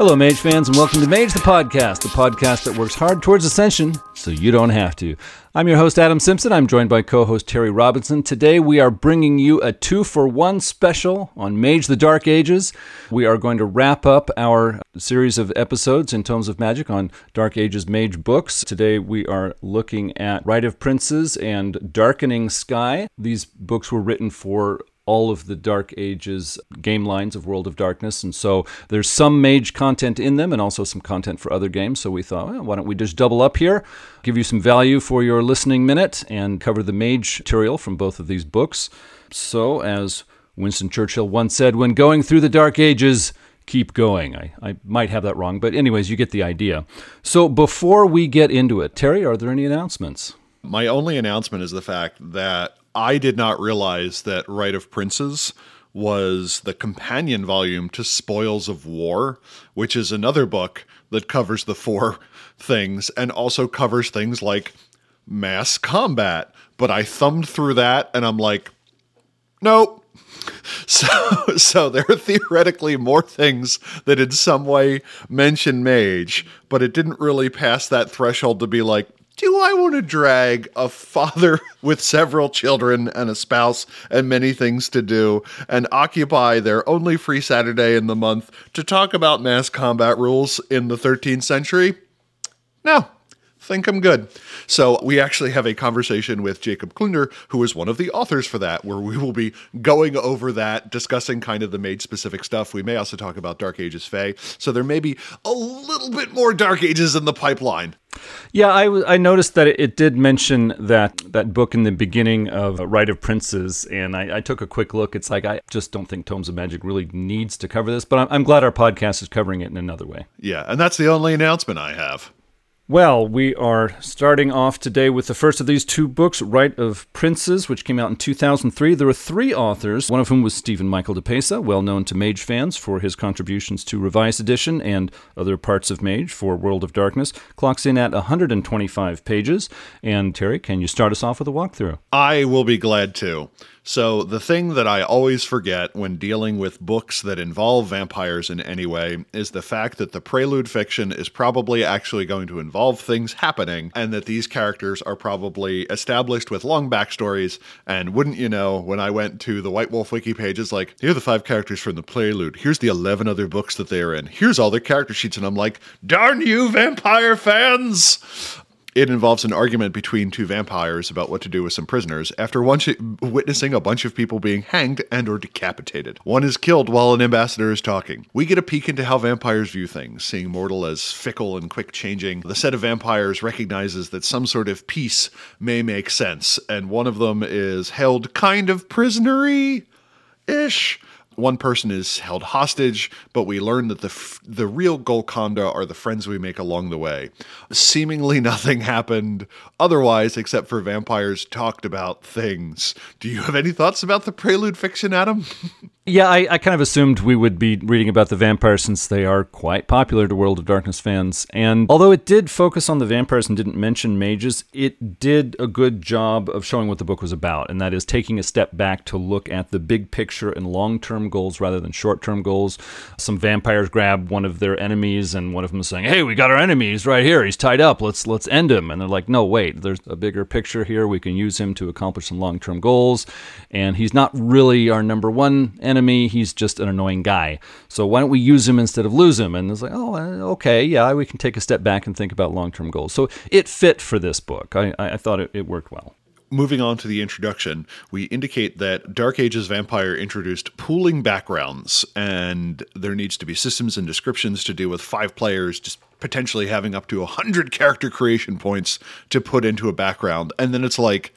Hello, Mage fans, and welcome to Mage the Podcast, the podcast that works hard towards ascension so you don't have to. I'm your host, Adam Simpson. I'm joined by co host Terry Robinson. Today, we are bringing you a two for one special on Mage the Dark Ages. We are going to wrap up our series of episodes in Tomes of Magick on Dark Ages Mage books. Today, we are looking at Right of Princes and Darkening Sky. These books were written for all of the Dark Ages game lines of World of Darkness. And so there's some mage content in them and also some content for other games. So we thought, well, why don't we just double up here, give you some value for your listening minute, and cover the mage material from both of these books. So, as Winston Churchill once said, when going through the Dark Ages, keep going. I, I might have that wrong, but, anyways, you get the idea. So, before we get into it, Terry, are there any announcements? My only announcement is the fact that I did not realize that Right of Princes was the companion volume to Spoils of War, which is another book that covers the four things and also covers things like mass combat. But I thumbed through that and I'm like, nope. So, so there are theoretically more things that in some way mention mage, but it didn't really pass that threshold to be like, do I want to drag a father with several children and a spouse and many things to do and occupy their only free Saturday in the month to talk about mass combat rules in the 13th century? No, think I'm good. So we actually have a conversation with Jacob Klunder, who is one of the authors for that, where we will be going over that, discussing kind of the mage specific stuff. We may also talk about Dark Ages Fae. So there may be a little bit more Dark Ages in the pipeline. Yeah, I, I noticed that it, did mention that that book in the beginning of Right of Princes, and I, I, took a quick look. It's like I just don't think Tomes of Magick really needs to cover this, but I'm, I'm glad our podcast is covering it in another way. Yeah, and that's the only announcement I have. Well, we are starting off today with the first of these two books, Right of Princes, which came out in 2003. There were three authors, one of whom was Stephen Michael DiPesa, well known to Mage fans for his contributions to Revised Edition and other parts of Mage for World of Darkness. Clocks in at 125 pages. And Terry, can you start us off with a walkthrough? I will be glad to. So, the thing that I always forget when dealing with books that involve vampires in any way is the fact that the prelude fiction is probably actually going to involve things happening, and that these characters are probably established with long backstories. And wouldn't you know, when I went to the White Wolf wiki pages, like, here are the five characters from the prelude, here's the 11 other books that they're in, here's all their character sheets, and I'm like, darn you, vampire fans! It involves an argument between two vampires about what to do with some prisoners after witnessing a bunch of people being hanged and or decapitated. One is killed while an ambassador is talking. We get a peek into how vampires view things, seeing mortal as fickle and quick changing. The set of vampires recognizes that some sort of peace may make sense, and one of them is held kind of prisonery ish one person is held hostage, but we learn that the f- the real Golconda are the friends we make along the way. Seemingly nothing happened otherwise except for vampires talked about things. Do you have any thoughts about the prelude fiction, Adam? Yeah, I, I, kind of assumed we would be reading about the vampires since they are quite popular to World of Darkness fans. And although it did focus on the vampires and didn't mention mages, it did a good job of showing what the book was about, and that is taking a step back to look at the big picture and long term goals rather than short term goals. Some vampires grab one of their enemies, and one of them is saying, Hey, we got our enemies right here. He's tied up. Let's let's end him. And they're like, No, wait, there's a bigger picture here. We can use him to accomplish some long term goals. And he's not really our number one enemy enemy. He's just an annoying guy. So why don't we use him instead of lose him? And it's like, oh, uh, okay, yeah, we can take a step back and think about long term goals. So it fit for this book. I, I thought it, it worked well. Moving on to the introduction, we indicate that Dark Ages Vampire introduced pooling backgrounds, and there needs to be systems and descriptions to deal with five players, just potentially having up to 100 character creation points to put into a background. And then it's like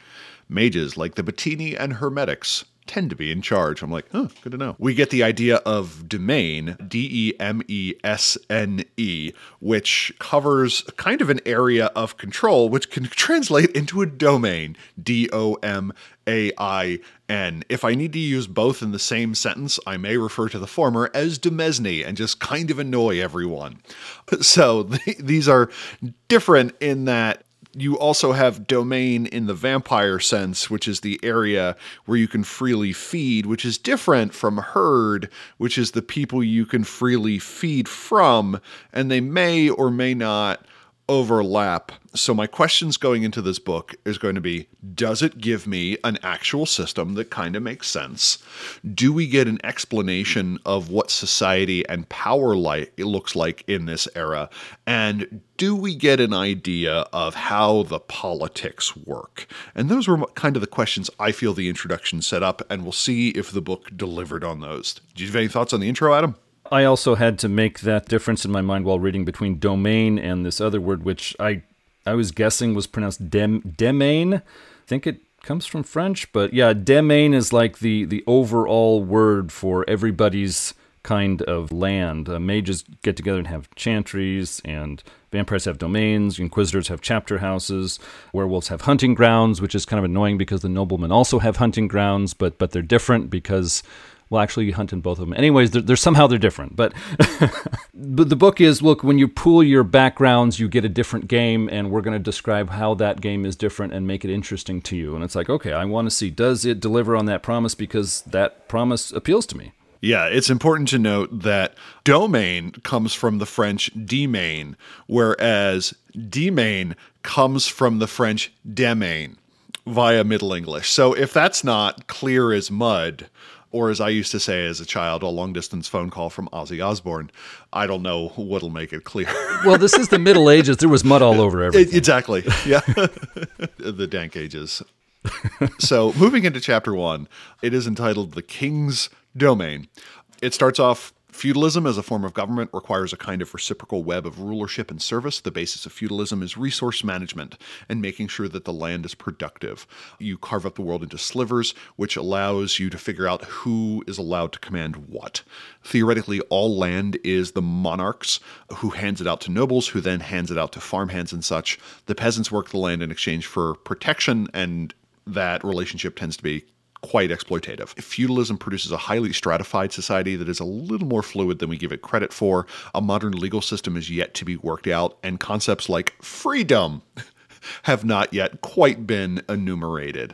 mages like the Batini and Hermetics tend to be in charge. I'm like, oh, good to know. We get the idea of domain, D E M E S N E, which covers kind of an area of control, which can translate into a domain, D O M A I N. If I need to use both in the same sentence, I may refer to the former as demesne and just kind of annoy everyone. So th- these are different in that You also have domain in the vampire sense, which is the area where you can freely feed, which is different from herd, which is the people you can freely feed from, and they may or may not overlap. So, my questions going into this book is going to be Does it give me an actual system that kind of makes sense? Do we get an explanation of what society and power like looks like in this era? And do we get an idea of how the politics work? And those were kind of the questions I feel the introduction set up, and we'll see if the book delivered on those. Do you have any thoughts on the intro, Adam? I also had to make that difference in my mind while reading between domain and this other word, which I I was guessing was pronounced dem demain. I think it comes from French, but yeah, demain is like the the overall word for everybody's kind of land. Uh, mages get together and have chantries, and vampires have domains. Inquisitors have chapter houses. Werewolves have hunting grounds, which is kind of annoying because the noblemen also have hunting grounds, but but they're different because well, actually, you hunt in both of them. Anyways, they're, they're somehow they're different. But but the book is look when you pool your backgrounds, you get a different game, and we're going to describe how that game is different and make it interesting to you. And it's like, okay, I want to see does it deliver on that promise because that promise appeals to me. Yeah, it's important to note that domain comes from the French domaine, whereas demain comes from the French demain via Middle English. So if that's not clear as mud, or as I used to say as a child, a long distance phone call from Ozzy Osbourne. I don't know what'll make it clear. well, this is the Middle Ages. There was mud all over everything. exactly. Yeah. the dank ages. so, moving into chapter one, it is entitled The King's Domain. It starts off Feudalism as a form of government requires a kind of reciprocal web of rulership and service. The basis of feudalism is resource management and making sure that the land is productive. You carve up the world into slivers, which allows you to figure out who is allowed to command what. Theoretically, all land is the monarch's, who hands it out to nobles, who then hands it out to farmhands and such. The peasants work the land in exchange for protection and that relationship tends to be quite exploitative. Feudalism produces a highly stratified society that is a little more fluid than we give it credit for. A modern legal system is yet to be worked out, and concepts like freedom have not yet quite been enumerated.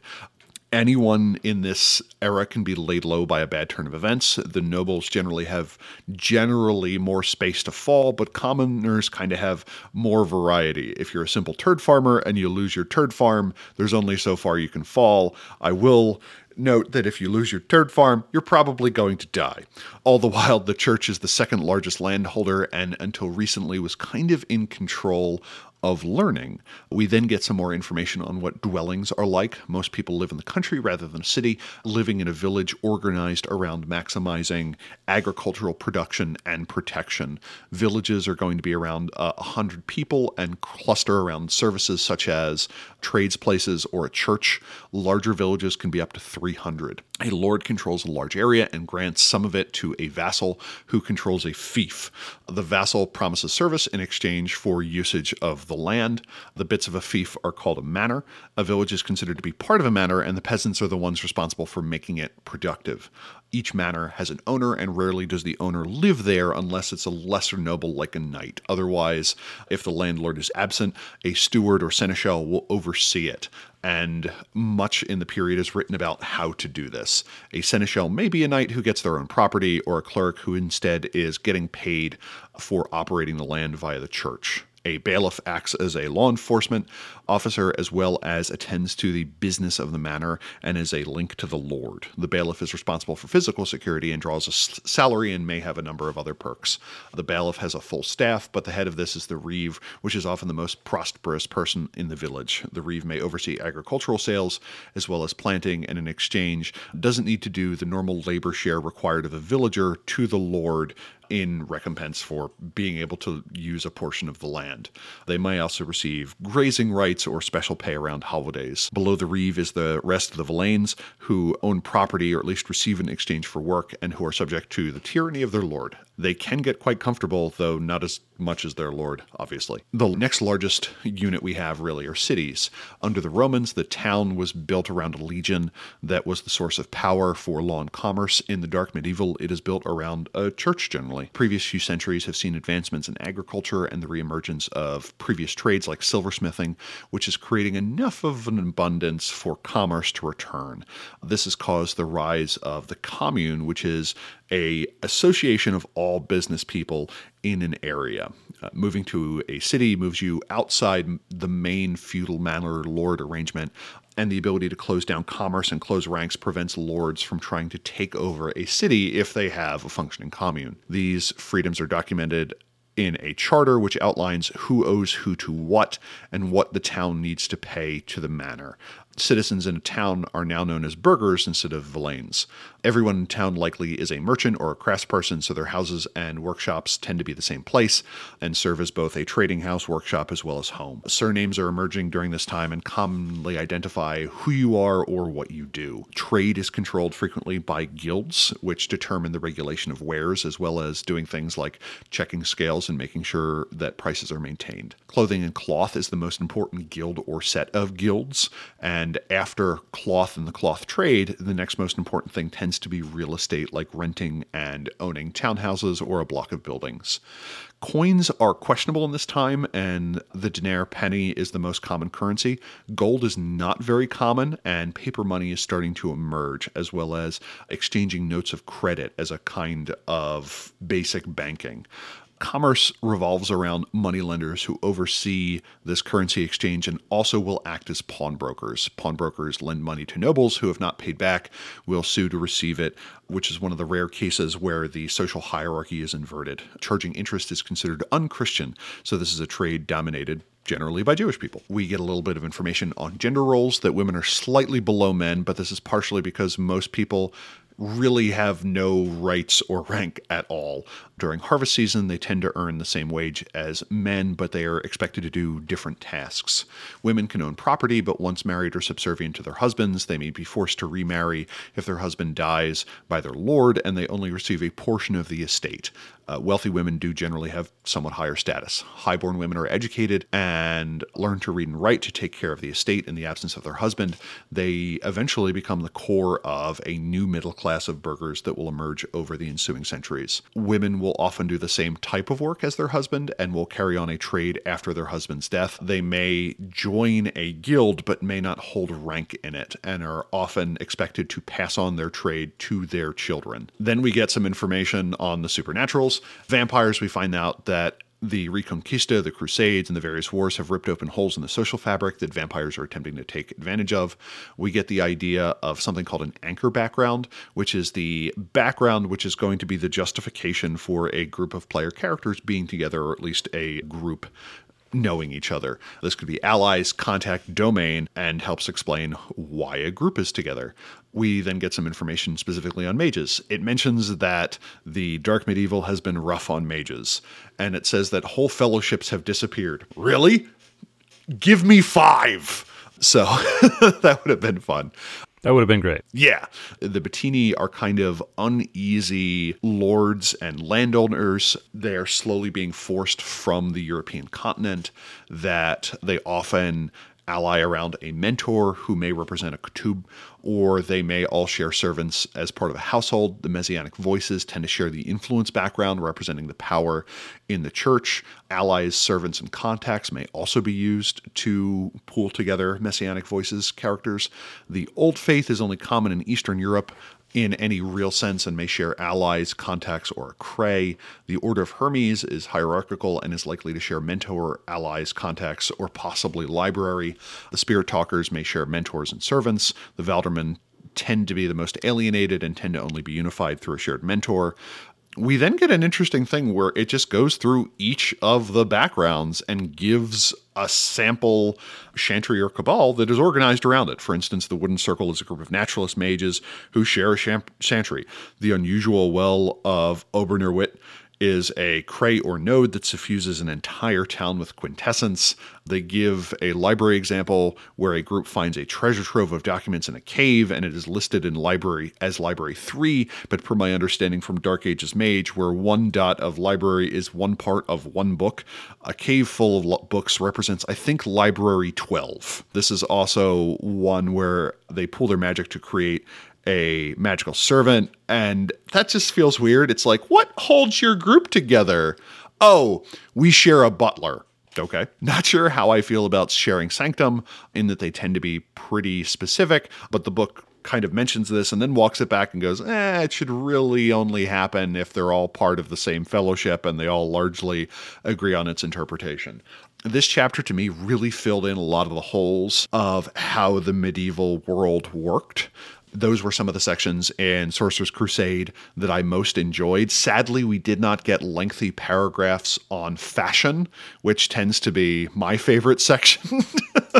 Anyone in this era can be laid low by a bad turn of events. The nobles generally have generally more space to fall, but commoners kind of have more variety. If you're a simple turd farmer and you lose your turd farm, there's only so far you can fall. I will note that if you lose your turd farm, you're probably going to die. All the while, the church is the second largest landholder and until recently was kind of in control of learning. We then get some more information on what dwellings are like. Most people live in the country rather than a city, living in a village organized around maximizing agricultural production and protection. Villages are going to be around uh, 100 people and cluster around services such as trades places or a church. Larger villages can be up to 300. A lord controls a large area and grants some of it to a vassal who controls a fief. The vassal promises service in exchange for usage of the land. The bits of a fief are called a manor. A village is considered to be part of a manor, and the peasants are the ones responsible for making it productive. Each manor has an owner, and rarely does the owner live there unless it's a lesser noble like a knight. Otherwise, if the landlord is absent, a steward or seneschal will oversee it and much in the period is written about how to do this. A seneschal may be a knight who gets their own property, or a clerk who instead is getting paid for operating the land via the church. A bailiff acts as a law enforcement officer as well as attends to the business of the manor and is a link to the lord. The bailiff is responsible for physical security and draws a salary and may have a number of other perks. The bailiff has a full staff, but the head of this is the reeve, which is often the most prosperous person in the village. The reeve may oversee agricultural sales as well as planting, and in exchange doesn't need to do the normal labor share required of a villager to the lord in recompense for being able to use a portion of the land. They may also receive grazing rights or special pay around holidays. Below the Reeve is the rest of the Villeins, who own property or at least receive in exchange for work and who are subject to the tyranny of their lord. They can get quite comfortable, though not as much as their lord, obviously. The next largest unit we have really are cities. Under the Romans, the town was built around a legion that was the source of power for law and commerce. In the dark medieval, it is built around a church generally. Previous few centuries have seen advancements in agriculture and the reemergence of previous trades like silversmithing, which is creating enough of an abundance for commerce to return. This has caused the rise of the commune, which is a association of all business people in an area. Uh, moving to a city moves you outside the main feudal manor lord arrangement, and the ability to close down commerce and close ranks prevents lords from trying to take over a city if they have a functioning commune. These freedoms are documented in a charter which outlines who owes who to what and what the town needs to pay to the manor citizens in a town are now known as burghers instead of villeins. Everyone in town likely is a merchant or a craftsperson, so their houses and workshops tend to be the same place and serve as both a trading house, workshop, as well as home. Surnames are emerging during this time and commonly identify who you are or what you do. Trade is controlled frequently by guilds, which determine the regulation of wares, as well as doing things like checking scales and making sure that prices are maintained. Clothing and cloth is the most important guild or set of guilds, and and after cloth and the cloth trade, the next most important thing tends to be real estate, like renting and owning townhouses or a block of buildings. Coins are questionable in this time, and the dinar penny is the most common currency. Gold is not very common, and paper money is starting to emerge, as well as exchanging notes of credit as a kind of basic banking commerce revolves around moneylenders who oversee this currency exchange and also will act as pawnbrokers. Pawnbrokers lend money to nobles who have not paid back, will sue to receive it, which is one of the rare cases where the social hierarchy is inverted. Charging interest is considered unchristian, so this is a trade dominated generally by Jewish people. We get a little bit of information on gender roles that women are slightly below men, but this is partially because most people really have no rights or rank at all. During harvest season, they tend to earn the same wage as men, but they are expected to do different tasks. Women can own property, but once married or subservient to their husbands, they may be forced to remarry if their husband dies by their lord and they only receive a portion of the estate. Uh, wealthy women do generally have somewhat higher status. Highborn women are educated and learn to read and write to take care of the estate in the absence of their husband. They eventually become the core of a new middle class of burghers that will emerge over the ensuing centuries. Women will often do the same type of work as their husband and will carry on a trade after their husband's death. They may join a guild but may not hold rank in it and are often expected to pass on their trade to their children. Then we get some information on the supernaturals. Vampires, we find out that the Reconquista, the Crusades, and the various wars have ripped open holes in the social fabric that vampires are attempting to take advantage of. We get the idea of something called an anchor background, which is the background which is going to be the justification for a group of player characters being together, or at least a group knowing each other. This could be allies, contact, domain, and helps explain why a group is together. We then get some information specifically on mages. It mentions that the Dark Medieval has been rough on mages, and it says that whole fellowships have disappeared. Really? Give me five! So that would have been fun. That would have been great. Yeah. The Batini are kind of uneasy lords and landowners. They are slowly being forced from the European continent, that they often ally around a mentor who may represent a ketub, or they may all share servants as part of a household. The messianic voices tend to share the influence background, representing the power in the church. Allies, servants, and contacts may also be used to pool together messianic voices characters. The Old Faith is only common in Eastern Europe, in any real sense and may share allies, contacts, or a cray. The Order of Hermes is hierarchical and is likely to share mentor, allies, contacts, or possibly library. The Spirit Talkers may share mentors and servants. The Valdaermen tend to be the most alienated and tend to only be unified through a shared mentor we then get an interesting thing where it just goes through each of the backgrounds and gives a sample chantry or cabal that is organized around it. For instance, the Wooden Circle is a group of naturalist mages who share a chantry. The Unusual Well of Obernerwit is a cray or node that suffuses an entire town with quintessence. They give a library example where a group finds a treasure trove of documents in a cave and it is listed in library as library 3, but per my understanding from Dark Ages Mage, where one dot of library is one part of one book, a cave full of books represents, I think, library 12. This is also one where they pull their magic to create a magical servant, and that just feels weird. It's like, what holds your group together? Oh, we share a butler. Okay. Not sure how I feel about sharing Sanctum, in that they tend to be pretty specific, but the book kind of mentions this and then walks it back and goes, eh, it should really only happen if they're all part of the same fellowship and they all largely agree on its interpretation. This chapter to me really filled in a lot of the holes of how the medieval world worked those were some of the sections in Sorcerer's Crusade that I most enjoyed. Sadly, we did not get lengthy paragraphs on fashion, which tends to be my favorite section.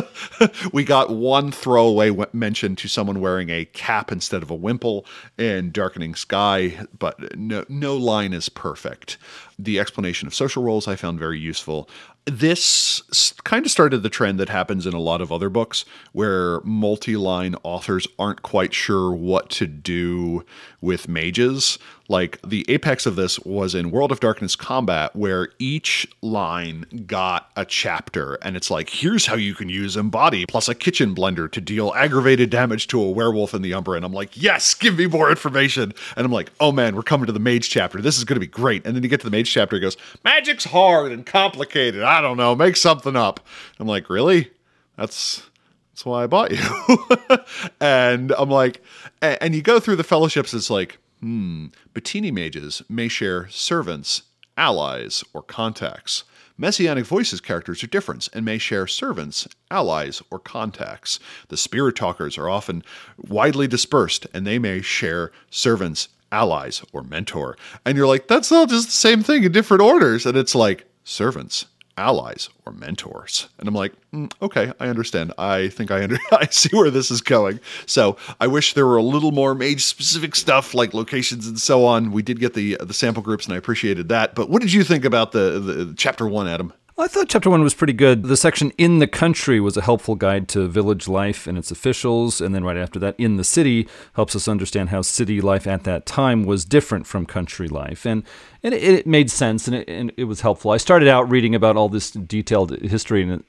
we got one throwaway mention to someone wearing a cap instead of a wimple in Darkening Sky, but no, no line is perfect. The explanation of social roles I found very useful this kind of started the trend that happens in a lot of other books where multi line authors aren't quite sure what to do with mages. Like the apex of this was in World of Darkness Combat, where each line got a chapter, and it's like, here's how you can use Embody plus a kitchen blender to deal aggravated damage to a werewolf in the Umbra. And I'm like, yes, give me more information. And I'm like, oh man, we're coming to the mage chapter. This is going to be great. And then you get to the mage chapter, it goes, magic's hard and complicated. I don't know, make something up. I'm like, really? That's that's why I bought you. and I'm like, and you go through the fellowships, it's like, Hmm. Batini mages may share servants, allies, or contacts. Messianic Voices characters are different and may share servants, allies, or contacts. The Spirit Talkers are often widely dispersed and they may share servants, allies, or mentor. And you're like, that's all just the same thing in different orders. And it's like, servants, allies or mentors. And I'm like, mm, okay, I understand. I think I under- I see where this is going. So I wish there were a little more mage specific stuff like locations and so on. We did get the the sample groups, and I appreciated that. But what did you think about the, the chapter one, Adam? I thought chapter one was pretty good. The section in the country was a helpful guide to village life and its officials. And then right after that, in the city helps us understand how city life at that time was different from country life. And and it, it made sense and it, and it, was helpful. I started out reading about all this detailed history, and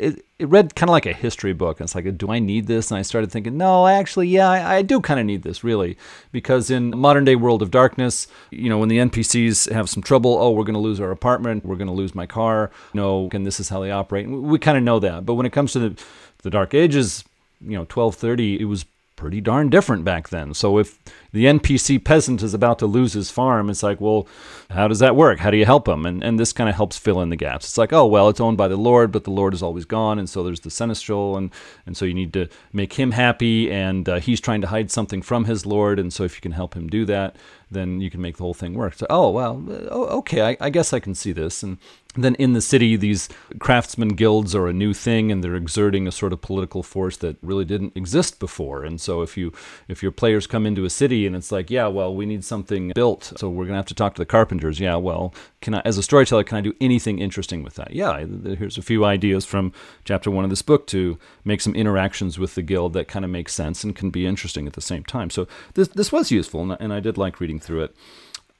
it, it read kind of like a history book. And it's like, do I need this? And I started thinking, no, actually, yeah, I, I do kind of need this, really, because in modern day world of darkness, you know, when the NPCs have some trouble, oh, we're going to lose our apartment, we're going to lose my car, know, and this is how they operate. We kind of know that. But when it comes to the, the Dark Ages, you know, 1230, it was pretty darn different back then. So if the NPC peasant is about to lose his farm, it's like, well, how does that work? How do you help him? And and this kind of helps fill in the gaps. It's like, oh well, it's owned by the Lord, but the Lord is always gone, and so there's the seneschal, and and so you need to make him happy, and uh, he's trying to hide something from his Lord, and so if you can help him do that, then you can make the whole thing work. So, oh well, oh, okay, I, I guess I can see this, and then in the city, these craftsmen guilds are a new thing, and they're exerting a sort of political force that really didn't exist before. And so, if you if your players come into a city and it's like, yeah, well, we need something built, so we're gonna have to talk to the carpenters. Yeah, well, can I, as a storyteller, can I do anything interesting with that? Yeah, here's a few ideas from chapter one of this book to make some interactions with the guild that kind of make sense and can be interesting at the same time. So this this was useful, and I did like reading through it.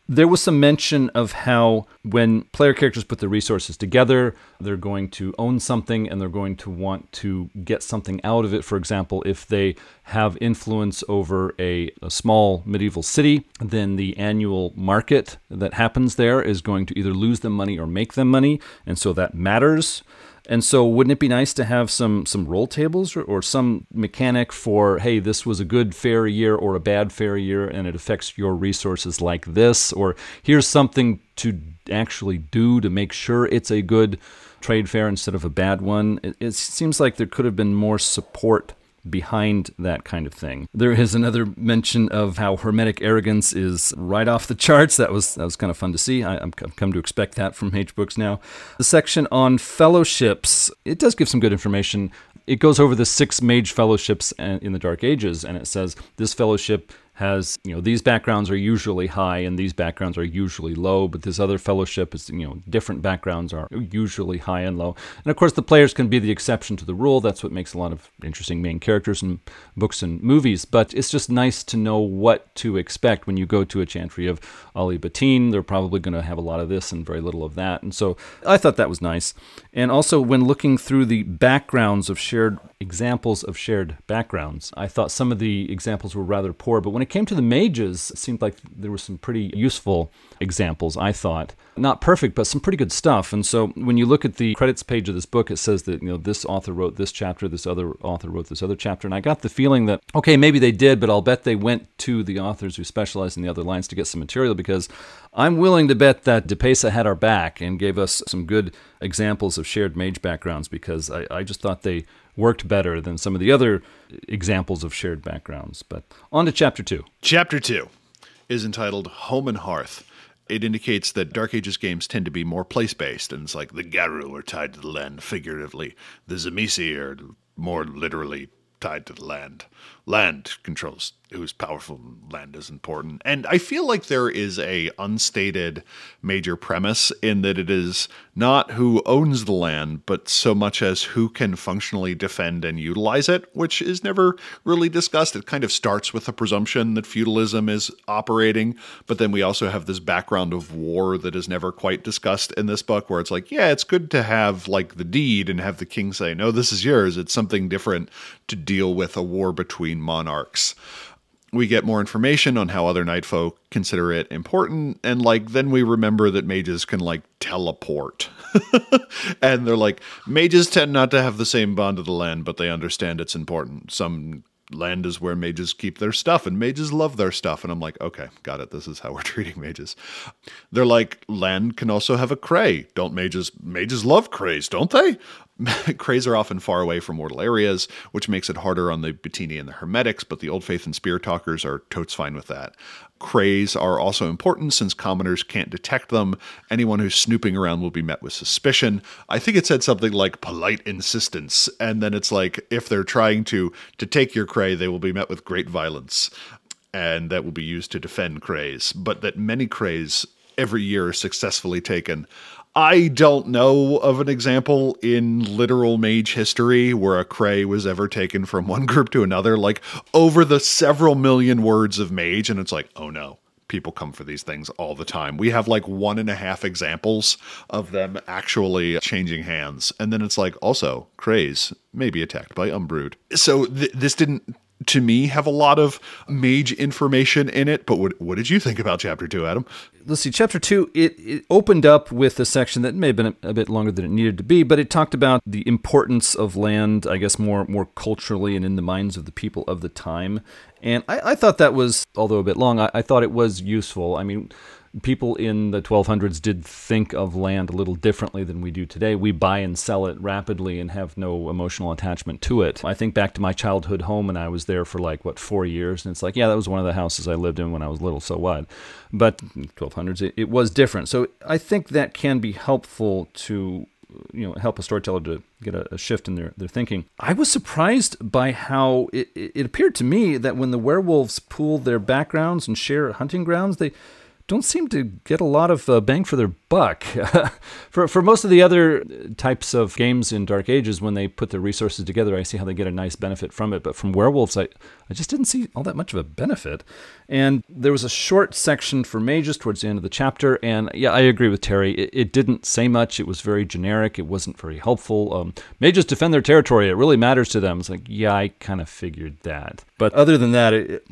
There was some mention of how when player characters put their resources together, they're going to own something and they're going to want to get something out of it. For example, if they have influence over a, a small medieval city, then the annual market that happens there is going to either lose them money or make them money. And so that matters. And so, wouldn't it be nice to have some some roll tables or, or, some mechanic for, hey, this was a good fair year or a bad fair year, and it affects your resources like this, or here's something to actually do to make sure it's a good trade fair instead of a bad one. It, it seems like there could have been more support behind that kind of thing. There is another mention of how hermetic arrogance is right off the charts. That was that was kind of fun to see. I, have come to expect that from Mage Books now. The section on fellowships it does give some good information. It goes over the six mage fellowships uh, in the Dark Ages, and it says this fellowship has, you know, these backgrounds are usually high and these backgrounds are usually low, but this other fellowship is, you know, different backgrounds are usually high and low. And of course, the players can be the exception to the rule. That's what makes a lot of interesting main characters in books and movies. But it's just nice to know what to expect when you go to a chantry of Ahl-i-Batin. They're probably going to have a lot of this and very little of that. And so I thought that was nice. And also, when looking through the backgrounds of shared examples of shared backgrounds, I thought some of the examples were rather poor. But when it came to the mages, it seemed like there were some pretty useful examples, I thought. Not perfect, but some pretty good stuff. And so when you look at the credits page of this book, it says that, you know, this author wrote this chapter, this other author wrote this other chapter. And I got the feeling that, okay, maybe they did, but I'll bet they went to the authors who specialize in the other lines to get some material because I'm willing to bet that DiPesa had our back and gave us some good examples of shared mage backgrounds because I, I just thought they worked better than some of the other examples of shared backgrounds. But on to chapter two. Chapter two is entitled Home and Hearth. It indicates that Dark Ages games tend to be more place based, and it's like the Garou are tied to the land figuratively, the Tzimisce are more literally tied to the land. Land controls who's powerful, land is important. And I feel like there is a unstated major premise in that it is not who owns the land, but so much as who can functionally defend and utilize it, which is never really discussed. It kind of starts with the presumption that feudalism is operating, but then we also have this background of war that is never quite discussed in this book where it's like, yeah, it's good to have like the deed and have the king say, "No, this is yours." It's something different to deal with a war between monarchs. We get more information on how other night folk consider it important and like then we remember that mages can like teleport. And they're like mages tend not to have the same bond to the land but they understand it's important. Some land is where mages keep their stuff and mages love their stuff. And i'm like okay got it. This is how we're treating mages. They're like land can also have a cray. Don't mages mages love crays don't they Crays are often far away from mortal areas, which makes it harder on the Batini and the Hermetics, but the Old Faith and Spirit Talkers are totes fine with that. Crays are also important since commoners can't detect them. Anyone who's snooping around will be met with suspicion. I think it said something like polite insistence, and then it's like if they're trying to to take your cray, they will be met with great violence, and that will be used to defend crays. But that many crays every year are successfully taken I don't know of an example in literal mage history where a cray was ever taken from one group to another, like over the several million words of mage, and it's like, oh no, people come for these things all the time. We have like one and a half examples of them actually changing hands. And then it's like, also, crays may be attacked by Umbrood. So th- this didn't to me have a lot of mage information in it. But what what did you think about chapter two, Adam? Let's see. Chapter two it, it opened up with a section that may have been a, a, bit longer than it needed to be, but it talked about the importance of land, I guess more more culturally and in the minds of the people of the time. And I, I thought that was, although a bit long, I, I thought it was useful. I mean people in the 1200s did think of land a little differently than we do today. We buy and sell it rapidly and have no emotional attachment to it. I think back to my childhood home and I was there for like, what, four years. And it's like, yeah, that was one of the houses I lived in when I was little, so what? But 1200s, it, it was different. So I think that can be helpful to you know help a storyteller to get a, a, shift in their, their thinking. I was surprised by how it, it appeared to me that when the werewolves pool their backgrounds and share hunting grounds, they don't seem to get a lot of uh, bang for their buck. for, for most of the other types of games in Dark Ages, when they put their resources together, I see how they get a nice benefit from it. But from Werewolves, I, I just didn't see all that much of a benefit. And there was a short section for mages towards the end of the chapter. And yeah, I agree with Terry. It, it didn't say much. It was very generic. It wasn't very helpful. Um, mages defend their territory. It really matters to them. It's like, yeah, I kind of figured that. But other than that, it,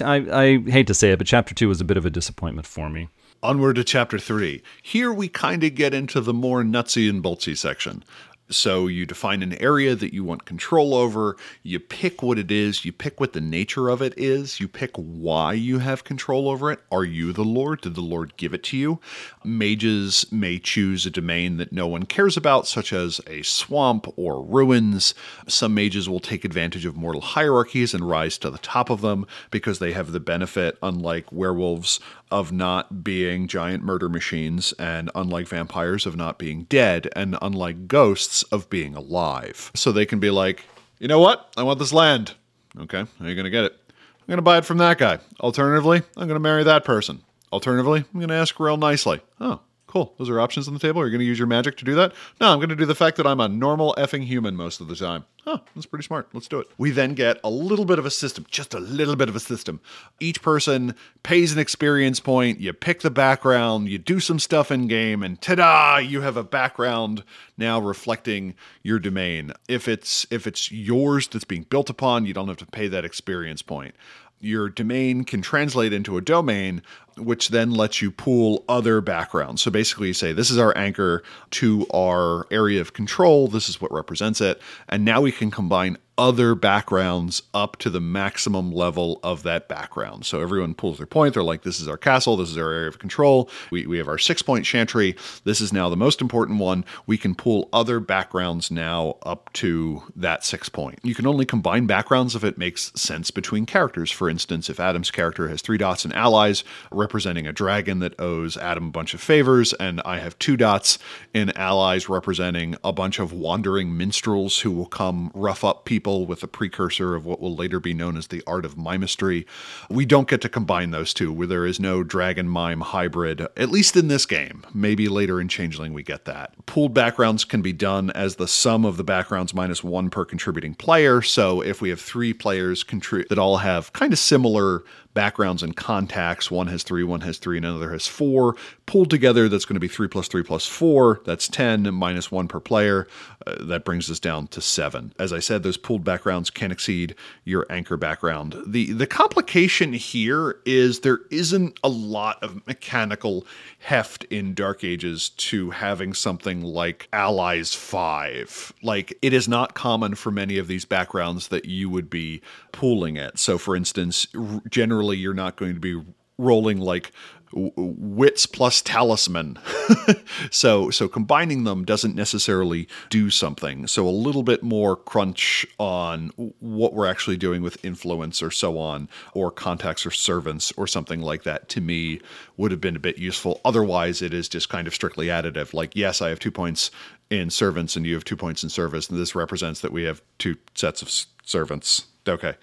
I, I hate to say it, but chapter two was a bit of a disappointment for me. Onward to chapter three. Here we kind of get into the more nutsy and boltsy section. So you define an area that you want control over, you pick what it is, you pick what the nature of it is, you pick why you have control over it. Are you the Lord? Did the Lord give it to you? Mages may choose a domain that no one cares about, such as a swamp or ruins. Some mages will take advantage of mortal hierarchies and rise to the top of them because they have the benefit, unlike werewolves, of not being giant murder machines, and unlike vampires, of not being dead, and unlike ghosts, of being alive. So they can be like, you know what? I want this land. Okay, how are you going to get it? I'm going to buy it from that guy. Alternatively, I'm going to marry that person. Alternatively, I'm going to ask real nicely. Oh, cool. Those are options on the table. Are you going to use your magic to do that? No, I'm going to do the fact that I'm a normal effing human most of the time. Huh, that's pretty smart. Let's do it. We then get a little bit of a system, just a little bit of a system. Each person pays an experience point. You pick the background, you do some stuff in game, and ta-da! You have a background now reflecting your domain. If it's if it's yours that's being built upon, you don't have to pay that experience point your domain can translate into a domain, which then lets you pool other backgrounds. So basically, you say, This is our anchor to our area of control. This is what represents it. And now we can combine other backgrounds up to the maximum level of that background. So everyone pulls their point. They're like, this is our castle. This is our area of control. We, we have our six point chantry. This is now the most important one. We can pull other backgrounds now up to that six point. You can only combine backgrounds if it makes sense between characters. For instance, if Adam's character has three dots and allies representing a dragon that owes Adam a bunch of favors, and I have two dots in allies representing a bunch of wandering minstrels who will come rough up people with a precursor of what will later be known as the art of mimistry. We don't get to combine those two, where there is no dragon mime hybrid, at least in this game. Maybe later in Changeling we get that. Pooled backgrounds can be done as the sum of the backgrounds minus one per contributing player. So if we have three players contri- that all have kind of similar backgrounds and contacts. One has three, one has three, and another has four. Pulled together, that's going to be three plus three plus four. That's 10 minus one per player. Uh, that brings us down to seven. As I said, those pooled backgrounds can exceed your anchor background. The, the complication here is there isn't a lot of mechanical heft in Dark Ages to having something like Allies 5. Like, it is not common for many of these backgrounds that you would be pooling it. So, for instance, generally generally you're not going to be rolling like wits plus talisman. so so combining them doesn't necessarily do something. So a little bit more crunch on what we're actually doing with influence or so on or contacts or servants or something like that to me would have been a bit useful. Otherwise it is just kind of strictly additive. Like yes, I have 2 points in servants and you have 2 points in service and this represents that we have two sets of servants Okay.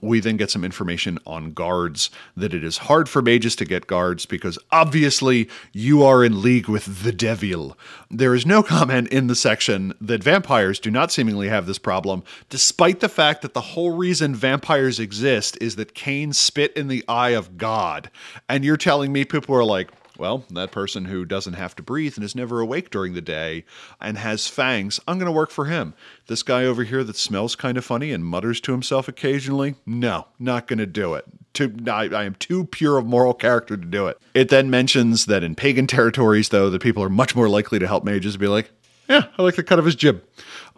We then get some information on guards that it is hard for mages to get guards because obviously you are in league with the devil. There is no comment in the section that vampires do not seemingly have this problem, despite the fact that the whole reason vampires exist is that Cain spit in the eye of God. And you're telling me people are like, well, that person who doesn't have to breathe and is never awake during the day and has fangs, I'm going to work for him. This guy over here that smells kind of funny and mutters to himself occasionally, no, not going to do it. I, I am too pure of moral character to do it. It then mentions that in pagan territories, though, the people are much more likely to help mages be like, yeah, I like the cut of his jib.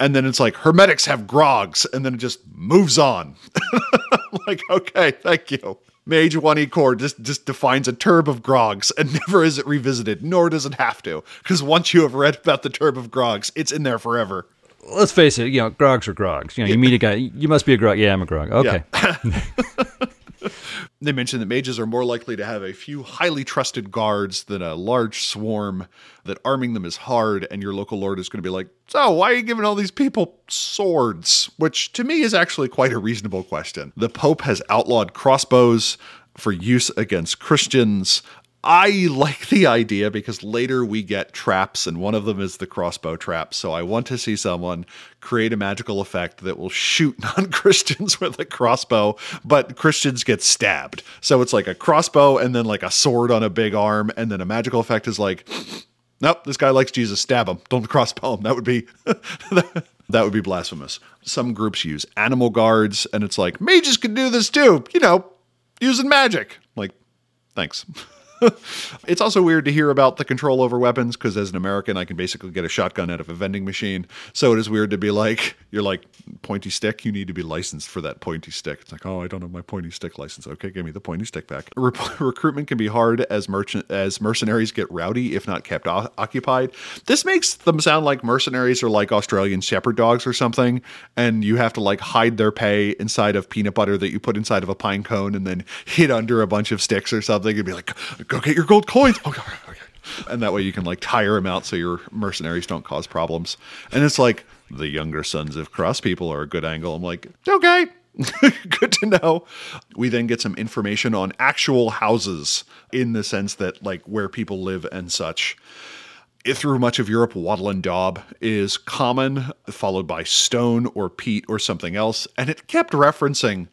And then it's like, Hermetics have grogs. And then it just moves on. like, okay, thank you. Mage 1E core just, just defines a turb of grogs and never is it revisited, nor does it have to. Because once you have read about the turb of grogs, it's in there forever. Let's face it, you know, grogs are grogs. You know, you meet a guy, you must be a grog. Yeah, I'm a grog. Okay. Yeah. They mention that mages are more likely to have a few highly trusted guards than a large swarm, that arming them is hard, and your local lord is going to be like, So, why are you giving all these people swords? Which to me is actually quite a reasonable question. The Pope has outlawed crossbows for use against Christians. I like the idea because later we get traps, and one of them is the crossbow trap. So I want to see someone create a magical effect that will shoot non Christians with a crossbow, but Christians get stabbed. So it's like a crossbow and then like a sword on a big arm, and then a magical effect is like, nope, this guy likes Jesus, stab him. Don't crossbow him. That would be. that would be blasphemous. Some groups use animal guards, and it's like, mages can do this too, you know, using magic. Like, thanks. it's also weird to hear about the control over weapons because as an American, I can basically get a shotgun out of a vending machine. So it is weird to be like, you're like, pointy stick, you need to be licensed for that pointy stick. It's like, oh, I don't have my pointy stick license. Okay, give me the pointy stick back. Re- recruitment can be hard as merchant as mercenaries get rowdy if not kept o- occupied. This makes them sound like mercenaries are like Australian shepherd dogs or something, and you have to like hide their pay inside of peanut butter that you put inside of a pine cone and then hid under a bunch of sticks or something and be like, go get your gold coins. Okay, okay. And that way you can like tire them out so your mercenaries don't cause problems. And it's like the younger sons of cross people are a good angle. I'm like, okay, Good to know. We then get some information on actual houses in the sense that, like, where people live and such. Through much of Europe, wattle and daub is common, followed by stone or peat or something else. And it kept referencing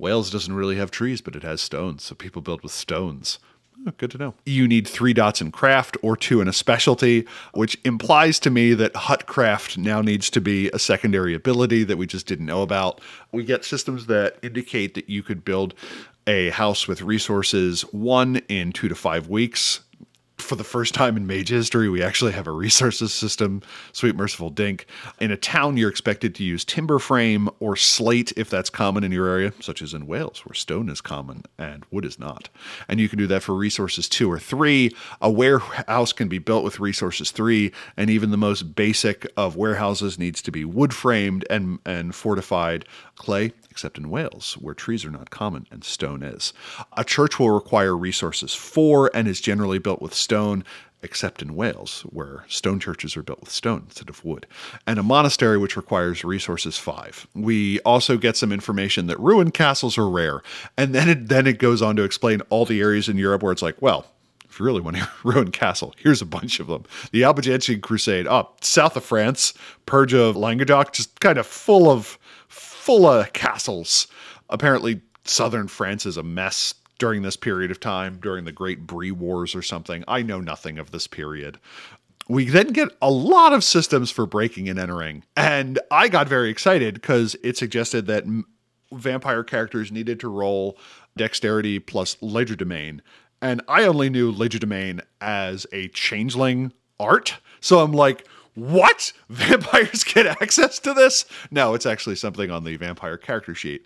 Wales doesn't really have trees, but it has stones, so people build with stones. Good to know. You need three dots in craft or two in a specialty, which implies to me that hutcraft now needs to be a secondary ability that we just didn't know about. We get systems that indicate that you could build a house with resources one in two to five weeks for the first time in mage history, we actually have a resources system. Sweet merciful dink. In a town, you're expected to use timber frame or slate if that's common in your area, such as in Wales, where stone is common and wood is not. And you can do that for resources two or three. A warehouse can be built with resources three, and even the most basic of warehouses needs to be wood framed and, and fortified clay, except in Wales, where trees are not common and stone is. A church will require resources four and is generally built with stone, except in Wales, where stone churches are built with stone instead of wood, and a monastery which requires resources five. We also get some information that ruined castles are rare, and then it then it goes on to explain all the areas in Europe where it's like, well, if you really want to ruin castle, here's a bunch of them. The Albigensian Crusade, up south of France, Purge of Languedoc, just kind of full of full castles. Apparently, southern France is a mess during this period of time, during the Great Brie Wars or something. I know nothing of this period. We then get a lot of systems for breaking and entering. And I got very excited because it suggested that vampire characters needed to roll dexterity plus legerdemain. And I only knew legerdemain as a changeling art. So I'm like, what? Vampires get access to this? No, it's actually something on the vampire character sheet.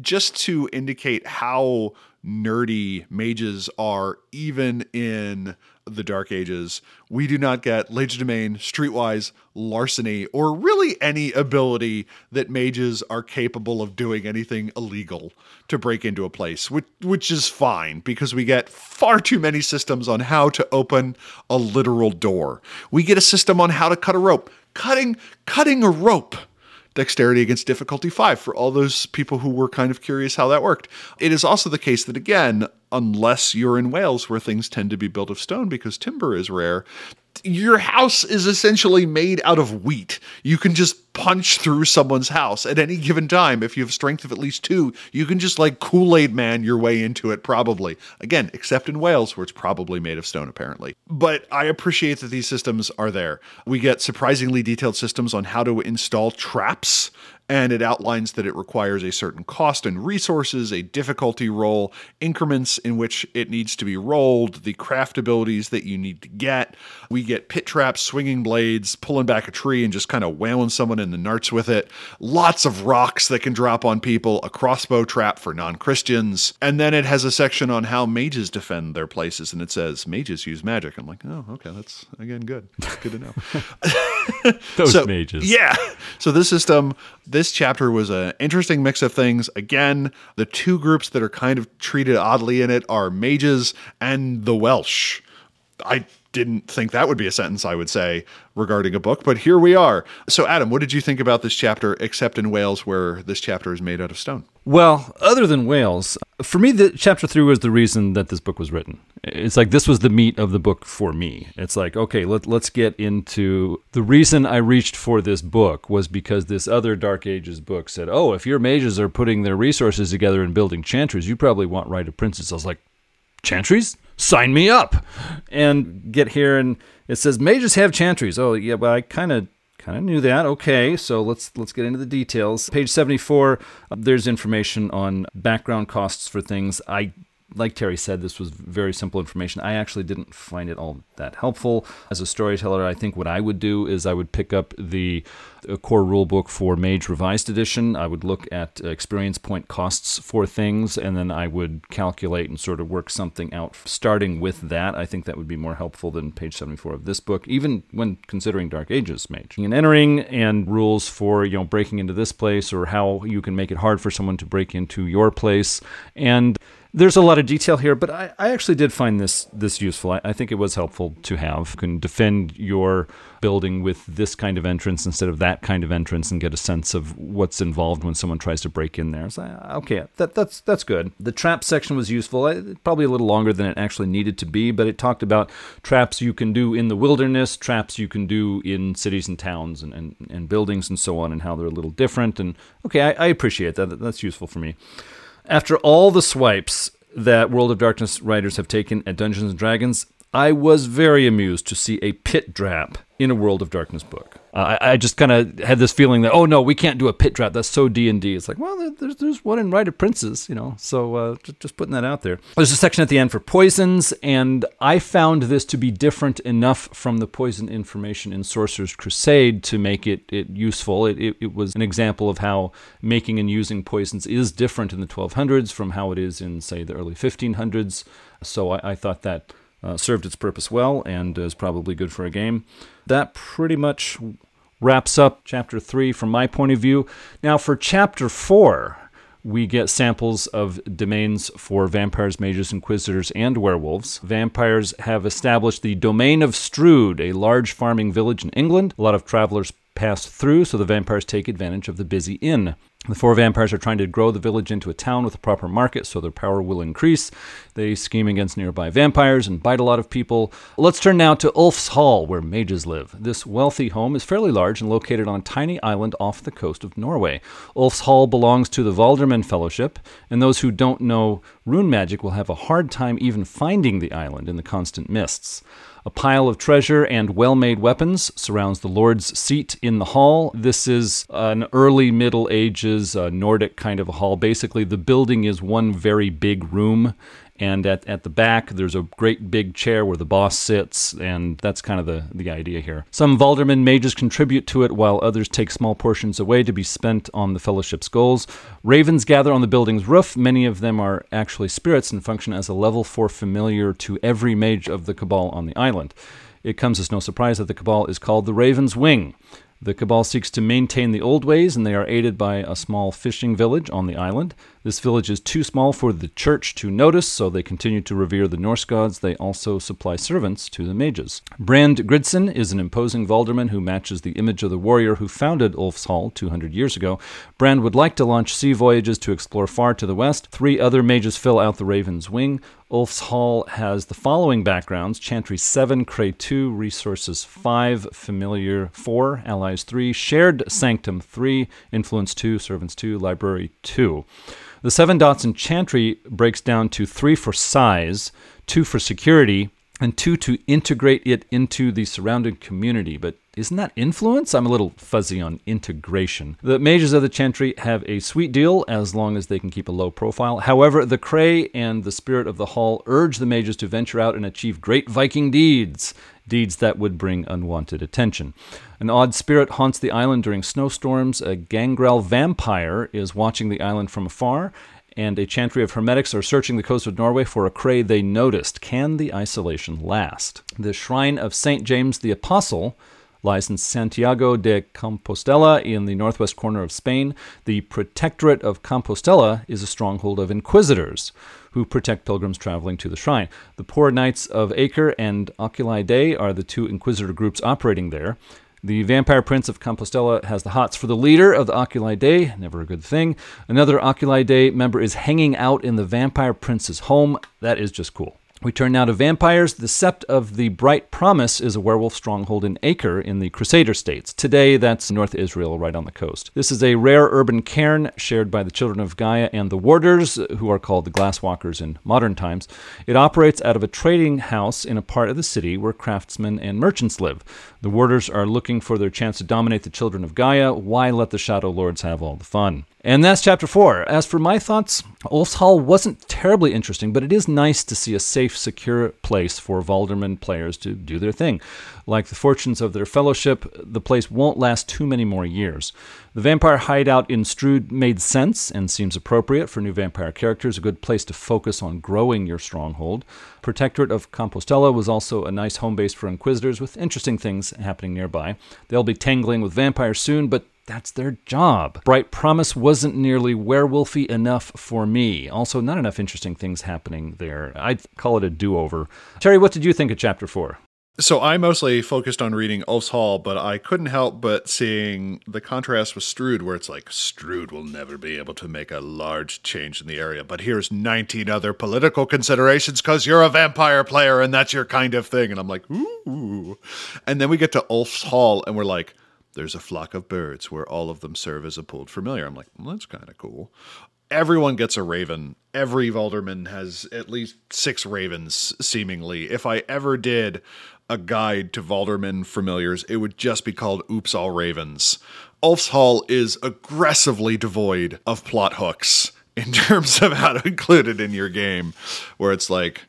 Just to indicate how nerdy mages are, even in the Dark Ages, we do not get legerdemain, streetwise, larceny, or really any ability that mages are capable of doing anything illegal to break into a place, which, which is fine because we get far too many systems on how to open a literal door. We get a system on how to cut a rope. Cutting cutting a rope dexterity against difficulty five for all those people who were kind of curious how that worked. It is also the case that, again, unless you're in Wales where things tend to be built of stone because timber is rare, your house is essentially made out of wheat. You can just punch through someone's house at any given time. If you have strength of at least two, you can just like Kool Aid Man your way into it, probably. Again, except in Wales, where it's probably made of stone, apparently. But I appreciate that these systems are there. We get surprisingly detailed systems on how to install traps and it outlines that it requires a certain cost and resources, a difficulty roll, increments in which it needs to be rolled, the craft abilities that you need to get. We get pit traps, swinging blades, pulling back a tree and just kind of whaling someone in the narts with it. Lots of rocks that can drop on people, a crossbow trap for non Christians. And then it has a section on how mages defend their places, and it says mages use magic. I'm like, oh, okay, that's again good. good to know. Those so, mages. Yeah. So this system this chapter was an interesting mix of things. Again, the two groups that are kind of treated oddly in it are mages and the Welsh. I didn't think that would be a sentence I would say regarding a book, but here we are. So, Adam, what did you think about this chapter, except in Wales, where this chapter is made out of stone? Well, other than Wales, for me, the chapter three was the reason that this book was written. It's like this was the meat of the book for me. It's like, okay, let, let's get into the reason I reached for this book was because this other Dark Ages book said, oh, if your mages are putting their resources together and building chantries, you probably want Right of Princes. I was like, chantries? Sign me up. And get here and it says mages have chantries. Oh yeah, but I kind of kind of knew that. Okay, so let's let's get into the details. Page 74, uh, there's information on background costs for things. I like Terry said, this was very simple information. I actually didn't find it all that helpful. As a storyteller, I think what I would do is I would pick up the uh, core rulebook for Mage Revised Edition. I would look at uh, experience point costs for things, and then I would calculate and sort of work something out. Starting with that, I think that would be more helpful than page 74 of this book, even when considering Dark Ages Mage. And entering and rules for you know breaking into this place or how you can make it hard for someone to break into your place and There's a lot of detail here, but I, I actually did find this this useful. I, I think it was helpful to have. You can defend your building with this kind of entrance instead of that kind of entrance and get a sense of what's involved when someone tries to break in there. So, uh, okay, that, that's that's good. The trap section was useful. Probably a little longer than it actually needed to be, but it talked about traps you can do in the wilderness, traps you can do in cities and towns and, and, and buildings and so on, and how they're a little different. And okay, I, I appreciate that. That's useful for me. After all the swipes that World of Darkness writers have taken at Dungeons and Dragons, I was very amused to see a pit trap in a World of Darkness book. Uh, I, I, just kind of had this feeling that oh no, we can't do a pit trap. That's so D and D. It's like well, there's there's one in Right of Princes, you know. So uh, just, just putting that out there. There's a section at the end for poisons, and I found this to be different enough from the poison information in Sorcerer's Crusade to make it, it useful. It, it, it was an example of how making and using poisons is different in the 1200s from how it is in say the early 1500s. So I, I thought that uh, served its purpose well and is probably good for a game. That pretty much wraps up chapter 3 from my point of view. Now, for chapter 4, we get samples of domains for vampires, mages, inquisitors, and werewolves. Vampires have established the domain of Strood, a large farming village in England. A lot of travelers pass through, so the vampires take advantage of the busy inn. The four vampires are trying to grow the village into a town with a proper market so their power will increase. They scheme against nearby vampires and bite a lot of people. Let's turn now to Ulf's Hall, where mages live. This wealthy home is fairly large and located on a tiny island off the coast of Norway. Ulf's Hall belongs to the Valdaerman Fellowship, and those who don't know rune magic will have a hard time even finding the island in the constant mists. A pile of treasure and well made weapons surrounds the Lord's seat in the hall. This is an early Middle Ages uh, Nordic kind of a hall. Basically, the building is one very big room and at, at the back there's a great big chair where the boss sits and that's kind of the, the idea here. Some valdaerman mages contribute to it while others take small portions away to be spent on the fellowship's goals. Ravens gather on the building's roof. Many of them are actually spirits and function as a level 4 familiar to every mage of the cabal on the island. It comes as no surprise that the cabal is called the raven's wing. The Cabal seeks to maintain the old ways, and they are aided by a small fishing village on the island. This village is too small for the church to notice, so they continue to revere the Norse gods. They also supply servants to the mages. Brand Gridson is an imposing Valdaerman who matches the image of the warrior who founded Ulf's Hall 200 years ago. Brand would like to launch sea voyages to explore far to the west. Three other mages fill out the Raven's Wing. Ulf's Hall has the following backgrounds Chantry 7, Cray 2, Resources 5, Familiar 4, Allies 3, Shared Sanctum 3, Influence 2, Servants 2, Library 2. The seven dots in Chantry breaks down to three for size, two for security, and two to integrate it into the surrounding community. But isn't that influence? I'm a little fuzzy on integration. The mages of the Chantry have a sweet deal as long as they can keep a low profile. However, the Cray and the Spirit of the Hall urge the mages to venture out and achieve great Viking deeds, deeds that would bring unwanted attention. An odd spirit haunts the island during snowstorms. A gangrel vampire is watching the island from afar, and a chantry of hermetics are searching the coast of Norway for a cray they noticed. Can the isolation last? The shrine of St. James the Apostle lies in Santiago de Compostela in the northwest corner of Spain. The Protectorate of Compostela is a stronghold of inquisitors who protect pilgrims traveling to the shrine. The Poor Knights of Acre and Oculi Dei are the two inquisitor groups operating there. The Vampire Prince of Compostela has the hots for the leader of the Oculi Dei, never a good thing. Another Oculi Dei member is hanging out in the Vampire Prince's home. That is just cool. We turn now to vampires. The Sept of the Bright Promise is a werewolf stronghold in Acre in the Crusader states. Today, that's North Israel, right on the coast. This is a rare urban cairn shared by the Children of Gaia and the Warders, who are called the Glasswalkers in modern times. It operates out of a trading house in a part of the city where craftsmen and merchants live. The Warders are looking for their chance to dominate the Children of Gaia. Why let the Shadow Lords have all the fun? And that's chapter four. As for my thoughts, Ulf's Hall wasn't terribly interesting, but it is nice to see a safe, secure place for Valdaerman players to do their thing. Like the fortunes of their fellowship, the place won't last too many more years. The vampire hideout in Strood made sense and seems appropriate for new vampire characters, a good place to focus on growing your stronghold. Protectorate of Compostela was also a nice home base for inquisitors with interesting things happening nearby. They'll be tangling with vampires soon, but that's their job. Bright Promise wasn't nearly werewolfy enough for me. Also, not enough interesting things happening there. I'd call it a do over. Terry, what did you think of chapter four? So I mostly focused on reading Ulf's Hall, but I couldn't help but seeing the contrast with Strood, where it's like Strood will never be able to make a large change in the area, but here's 19 other political considerations because you're a vampire player and that's your kind of thing. And I'm like, ooh. And then we get to Ulf's Hall and we're like, there's a flock of birds where all of them serve as a pooled familiar. I'm like, well, that's kind of cool everyone gets a raven. Every Valdaerman has at least six ravens, seemingly. If I ever did a guide to Valdaerman familiars, it would just be called Oops All Ravens. Ulf's Hall is aggressively devoid of plot hooks in terms of how to include it in your game, where it's like,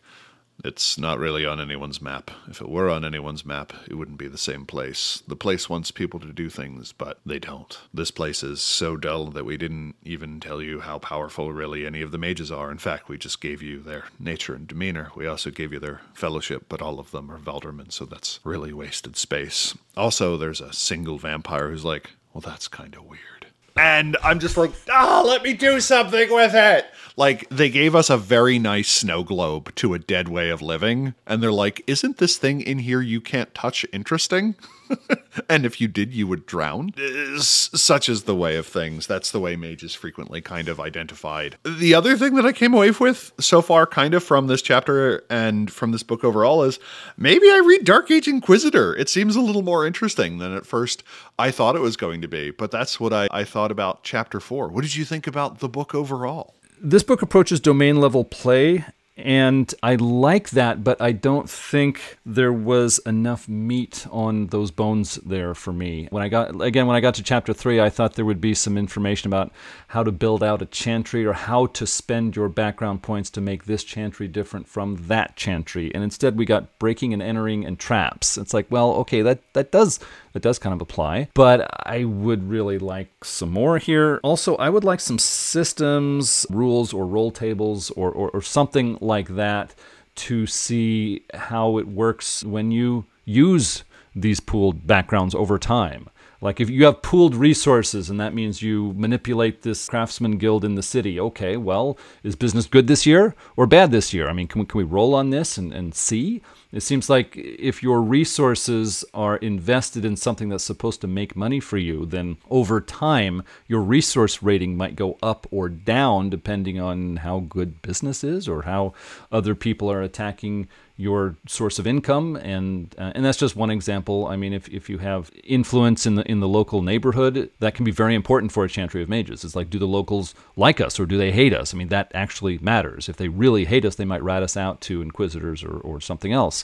it's not really on anyone's map. If it were on anyone's map, it wouldn't be the same place. The place wants people to do things, but they don't. This place is so dull that we didn't even tell you how powerful really any of the mages are. In fact, we just gave you their nature and demeanor. We also gave you their fellowship, but all of them are Valdaermen, so that's really wasted space. Also, there's a single vampire who's like, well, that's kind of weird. And I'm just like, ah, oh, let me do something with it. Like they gave us a very nice snow globe to a dead way of living, and they're like, "Isn't this thing in here you can't touch interesting?" and if you did, you would drown. Uh, such is the way of things. That's the way mages frequently kind of identified. The other thing that I came away with so far, kind of from this chapter and from this book overall, is maybe I read Dark Age Inquisitor. It seems a little more interesting than at first I thought it was going to be. But that's what I, I thought about chapter four. What did you think about the book overall? This book approaches domain level play and I like that, but I don't think there was enough meat on those bones there for me. When I got again when I got to chapter 3, I thought there would be some information about how to build out a chantry or how to spend your background points to make this chantry different from that chantry. And instead we got breaking and entering and traps. It's like, well, okay, that that does that does kind of apply, but I would really like some more here. Also, I would like some systems, rules or roll tables or or, or something like that to see how it works when you use these pooled backgrounds over time. Like if you have pooled resources and that means you manipulate this craftsman guild in the city, okay, well, is business good this year or bad this year? I mean, can we, can we roll on this and, and see? It seems like if your resources are invested in something that's supposed to make money for you, then over time, your resource rating might go up or down depending on how good business is or how other people are attacking your source of income and uh, and that's just one example. I mean if, if you have influence in the in the local neighborhood that can be very important for a chantry of mages. It's like do the locals like us or do they hate us? I mean that actually matters. If they really hate us they might rat us out to inquisitors or, or something else.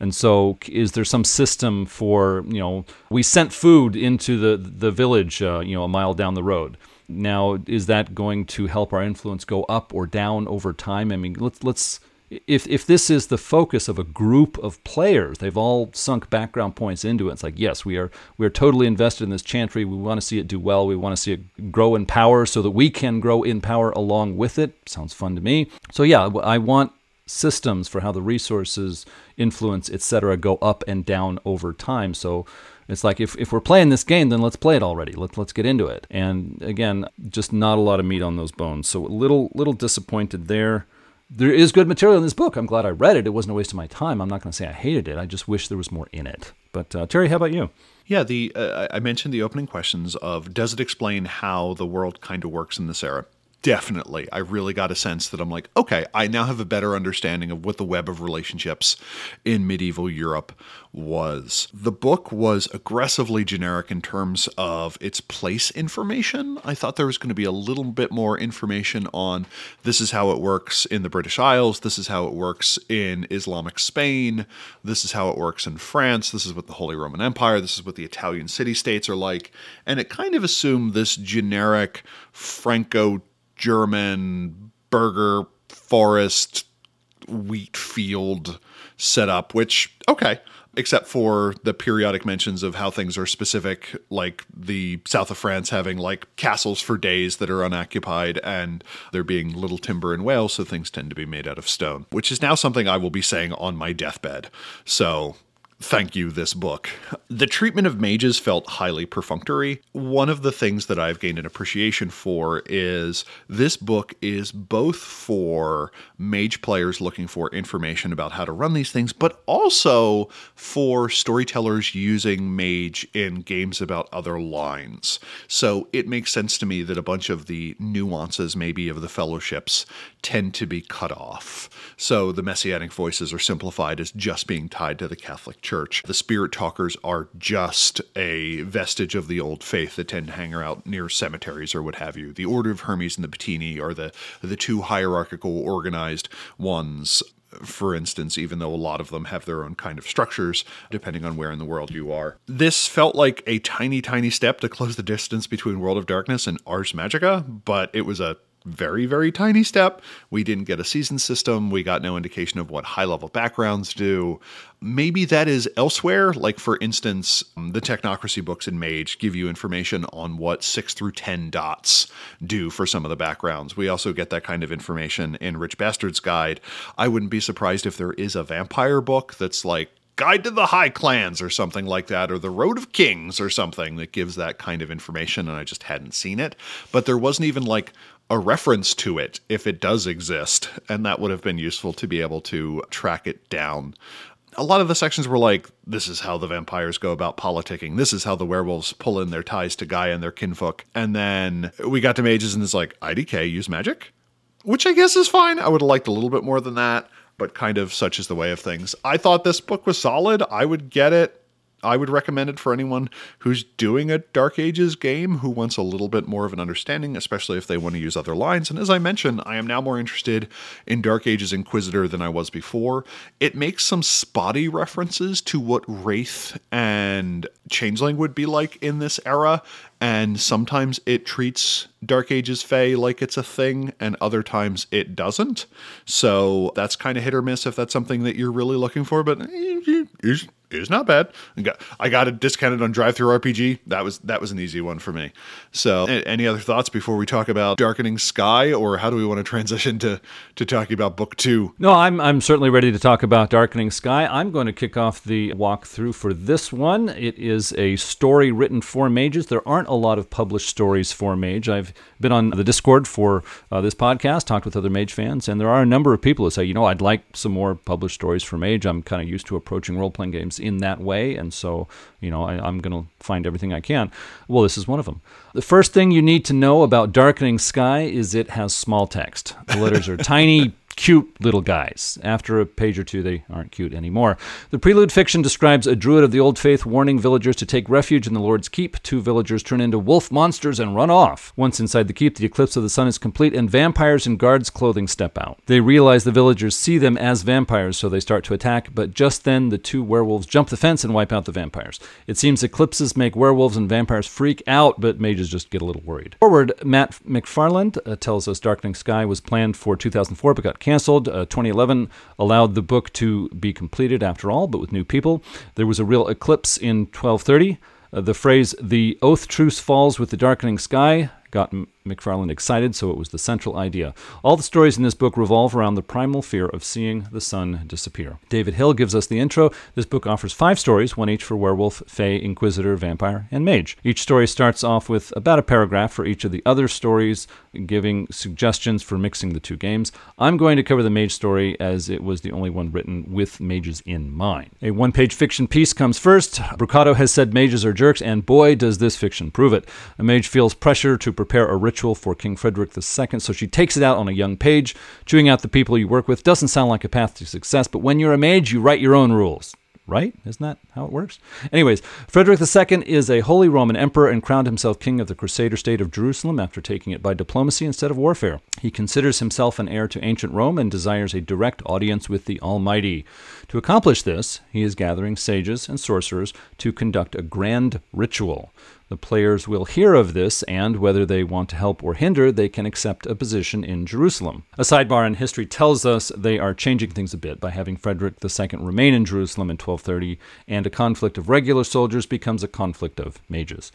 And so is there some system for you know we sent food into the the village uh, you know a mile down the road. Now is that going to help our influence go up or down over time? I mean let's let's if if this is the focus of a group of players, they've all sunk background points into it. It's like, yes, we are we are totally invested in this chantry. We want to see it do well. We want to see it grow in power so that we can grow in power along with it. Sounds fun to me. So yeah, I want systems for how the resources, influence, etc., go up and down over time. So it's like if, if we're playing this game, then let's play it already. Let's let's get into it. And again, just not a lot of meat on those bones. So a little little disappointed there there is good material in this book. I'm glad I read it. It wasn't a waste of my time. I'm not going to say I hated it. I just wish there was more in it. But uh, Terry, how about you? Yeah, the uh, I mentioned the opening questions of does it explain how the world kind of works in this era? definitely i really got a sense that i'm like okay i now have a better understanding of what the web of relationships in medieval europe was. The book was aggressively generic in terms of its place information. I thought there was going to be a little bit more information on this is how it works in the british isles this is how it works in islamic spain this is how it works in france this is what the holy roman empire this is what the italian city states are like. And it kind of assumed this generic franco German burger forest wheat field setup, which, okay, except for the periodic mentions of how things are specific, like the south of France having like castles for days that are unoccupied and there being little timber in Wales, so things tend to be made out of stone, which is now something I will be saying on my deathbed. So thank you, this book. The treatment of mages felt highly perfunctory. One of the things that I've gained an appreciation for is this book is both for mage players looking for information about how to run these things, but also for storytellers using mage in games about other lines. So it makes sense to me that a bunch of the nuances, maybe, of the fellowships tend to be cut off. So the messianic voices are simplified as just being tied to the Catholic Church. The spirit talkers are just a vestige of the old faith that tend to hang out near cemeteries or what have you. The Order of Hermes and the Batini are the the two hierarchical organized ones for instance, even though a lot of them have their own kind of structures, depending on where in the world you are. This felt like a tiny, tiny step to close the distance between World of Darkness and Ars Magica, but it was a very, very tiny step. We didn't get a season system. We got no indication of what high level backgrounds do. Maybe that is elsewhere. Like, for instance, the Technocracy books in Mage give you information on what 6 through 10 dots do for some of the backgrounds. We also get that kind of information in Rich Bastard's Guide. I wouldn't be surprised if there is a vampire book that's like, Guide to the High Clans or something like that, or The Road of Kings or something that gives that kind of information, and I just hadn't seen it. But there wasn't even like a reference to it if it does exist, and that would have been useful to be able to track it down. A lot of the sections were like, this is how the vampires go about politicking. This is how the werewolves pull in their ties to Gaia and their kinfolk. And then we got to mages, and it's like, IDK, use magic? Which I guess is fine. I would have liked a little bit more than that, but kind of such is the way of things. I thought this book was solid. I would get it I would recommend it for anyone who's doing a Dark Ages game who wants a little bit more of an understanding, especially if they want to use other lines. And as I mentioned, I am now more interested in Dark Ages Inquisitor than I was before. It makes some spotty references to what Wraith and Changeling would be like in this era, and sometimes it treats Dark Ages Fae like it's a thing, and other times it doesn't. So that's kind of hit or miss if that's something that you're really looking for, but is not bad. I got, I got it discounted on DriveThruRPG. That was that was an easy one for me. So, any other thoughts before we talk about Darkening Sky, or how do we want to transition to to talking about book two? No, I'm I'm certainly ready to talk about Darkening Sky. I'm going to kick off the walkthrough for this one. It is a story written for mages. There aren't a lot of published stories for mage. I've been on the Discord for uh, this podcast, talked with other mage fans, and there are a number of people who say, you know, I'd like some more published stories for mage. I'm kind of used to approaching role playing games in that way. And so, you know, I, I'm going to find everything I can. Well, this is one of them. The first thing you need to know about Darkening Sky is it has small text. The letters are tiny, cute little guys. After a page or two, they aren't cute anymore. The prelude fiction describes a druid of the old faith warning villagers to take refuge in the Lord's keep. Two villagers turn into wolf monsters and run off. Once inside the keep, the eclipse of the sun is complete, and vampires in guards' clothing step out. They realize the villagers see them as vampires, so they start to attack, but just then the two werewolves jump the fence and wipe out the vampires. It seems eclipses make werewolves and vampires freak out, but mages just get a little worried. Forward, Matt McFarland uh, tells us Darkening Sky was planned for 2004 but got canceled. Uh, 2011 allowed the book to be completed after all, but with new people. There was a real eclipse in 1230. Uh, the phrase, the oath truce falls with the darkening sky, got McFarland excited, so it was the central idea. All the stories in this book revolve around the primal fear of seeing the sun disappear. David Hill gives us the intro. This book offers five stories, one each for werewolf, fae, inquisitor, vampire, and mage. Each story starts off with about a paragraph for each of the other stories, giving suggestions for mixing the two games. I'm going to cover the mage story as it was the only one written with mages in mind. A one page fiction piece comes first. Brucato has said mages are jerks, and boy, does this fiction prove it. A mage feels pressure to prepare a ritual ritual for King Frederick II. So she takes it out on a young page. Chewing out the people you work with doesn't sound like a path to success, but when you're a mage, you write your own rules right? Isn't that how it works? Anyways, Frederick II is a Holy Roman Emperor and crowned himself king of the Crusader state of Jerusalem after taking it by diplomacy instead of warfare. He considers himself an heir to ancient Rome and desires a direct audience with the Almighty. To accomplish this, he is gathering sages and sorcerers to conduct a grand ritual. The players will hear of this, and whether they want to help or hinder, they can accept a position in Jerusalem. A sidebar in history tells us they are changing things a bit by having Frederick II remain in Jerusalem in 1230, and a conflict of regular soldiers becomes a conflict of mages.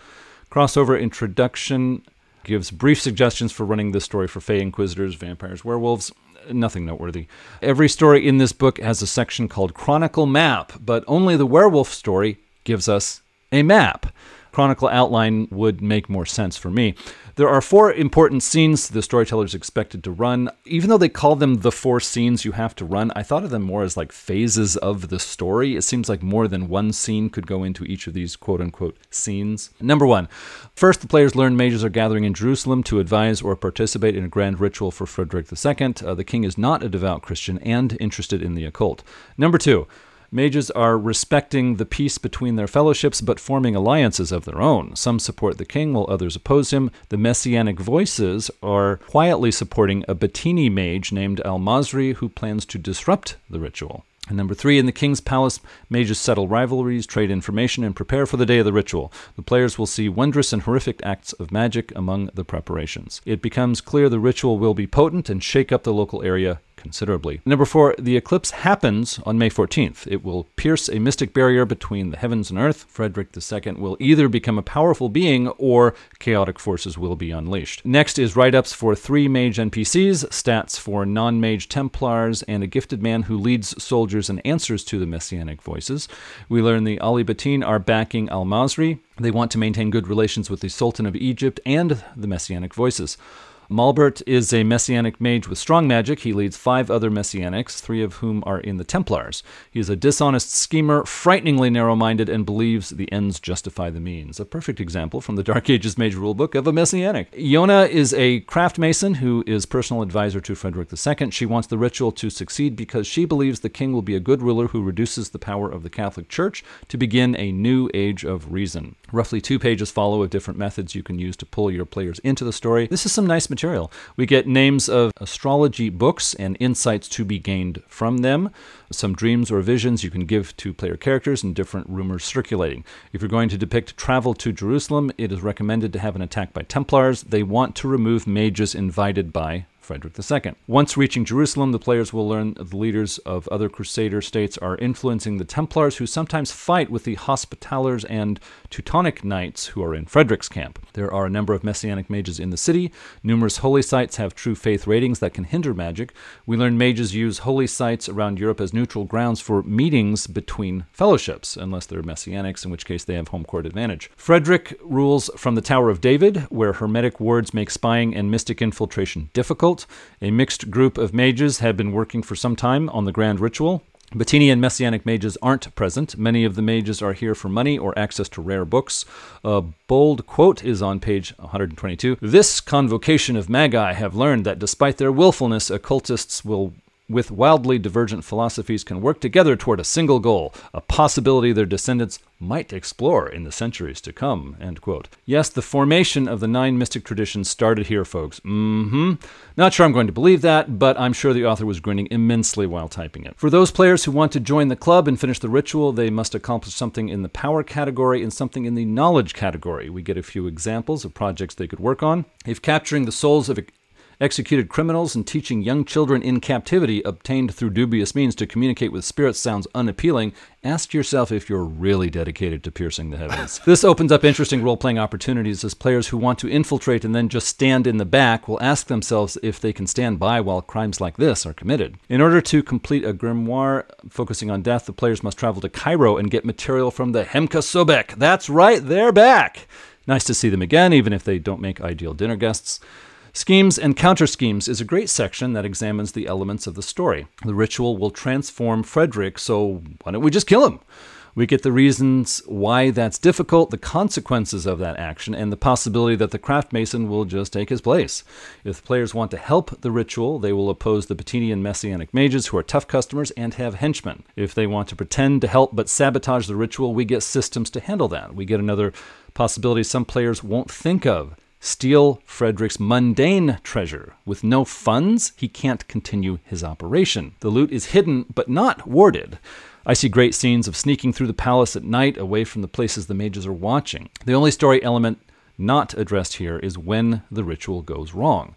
Crossover introduction gives brief suggestions for running this story for Fey Inquisitors, vampires, werewolves nothing noteworthy. Every story in this book has a section called Chronicle Map, but only the werewolf story gives us a map. Chronicle outline would make more sense for me. There are four important scenes the storyteller is expected to run. Even though they call them the four scenes you have to run, I thought of them more as like phases of the story. It seems like more than one scene could go into each of these quote unquote scenes. Number one, first the players learn mages are gathering in Jerusalem to advise or participate in a grand ritual for Frederick II. Uh, the king is not a devout Christian and interested in the occult. Number two, Mages are respecting the peace between their fellowships but forming alliances of their own. Some support the king while others oppose him. The messianic voices are quietly supporting a Batini mage named Al Masri who plans to disrupt the ritual. And number three, in the king's palace, mages settle rivalries, trade information, and prepare for the day of the ritual. The players will see wondrous and horrific acts of magic among the preparations. It becomes clear the ritual will be potent and shake up the local area considerably. Number four, the eclipse happens on May 14th. It will pierce a mystic barrier between the heavens and earth. Frederick II will either become a powerful being or chaotic forces will be unleashed. Next is write ups for three mage NPCs, stats for non mage Templars, and a gifted man who leads soldiers and answers to the messianic voices. We learn the Ahl-i-Batin are backing Al Masri. They want to maintain good relations with the Sultan of Egypt and the messianic voices. Malbert is a messianic mage with strong magic. He leads five other messianics, three of whom are in the Templars. He is a dishonest schemer, frighteningly narrow minded, and believes the ends justify the means. A perfect example from the Dark Ages Mage Rulebook of a messianic. Yona is a craft mason who is personal advisor to Frederick II. She wants the ritual to succeed because she believes the king will be a good ruler who reduces the power of the Catholic Church to begin a new age of reason. Roughly two pages follow of different methods you can use to pull your players into the story. This is some nice material. We get names of astrology books and insights to be gained from them, some dreams or visions you can give to player characters, and different rumors circulating. If you're going to depict travel to Jerusalem, it is recommended to have an attack by Templars. They want to remove mages invited by Frederick II. Once reaching Jerusalem, the players will learn the leaders of other Crusader states are influencing the Templars, who sometimes fight with the Hospitallers and Teutonic Knights who are in Frederick's camp. There are a number of Messianic mages in the city. Numerous holy sites have true faith ratings that can hinder magic. We learn mages use holy sites around Europe as neutral grounds for meetings between fellowships, unless they're Messianics, in which case they have home court advantage. Frederick rules from the Tower of David, where hermetic wards make spying and mystic infiltration difficult. A mixed group of mages have been working for some time on the grand ritual. Batini and Messianic mages aren't present. Many of the mages are here for money or access to rare books. A bold quote is on page 122. This convocation of magi have learned that despite their willfulness, occultists will with wildly divergent philosophies can work together toward a single goal, a possibility their descendants might explore in the centuries to come. Yes, the formation of the nine mystic traditions started here, folks. Mm-hmm. Not sure I'm going to believe that, but I'm sure the author was grinning immensely while typing it. For those players who want to join the club and finish the ritual, they must accomplish something in the power category and something in the knowledge category. We get a few examples of projects they could work on. If capturing the souls of executed criminals, and teaching young children in captivity obtained through dubious means to communicate with spirits sounds unappealing, ask yourself if you're really dedicated to piercing the heavens. this opens up interesting role playing opportunities as players who want to infiltrate and then just stand in the back will ask themselves if they can stand by while crimes like this are committed. In order to complete a grimoire focusing on death, the players must travel to Cairo and get material from the Hemka Sobek. That's right, they're back! Nice to see them again, even if they don't make ideal dinner guests. Schemes and Counter Schemes is a great section that examines the elements of the story. The ritual will transform Frederick, so why don't we just kill him? We get the reasons why that's difficult, the consequences of that action, and the possibility that the craft mason will just take his place. If players want to help the ritual, they will oppose the Batinian Messianic mages, who are tough customers and have henchmen. If they want to pretend to help but sabotage the ritual, we get systems to handle that. We get another possibility some players won't think of steal Frederick's mundane treasure. With no funds, he can't continue his operation. The loot is hidden but not warded. I see great scenes of sneaking through the palace at night away from the places the mages are watching. The only story element not addressed here is when the ritual goes wrong.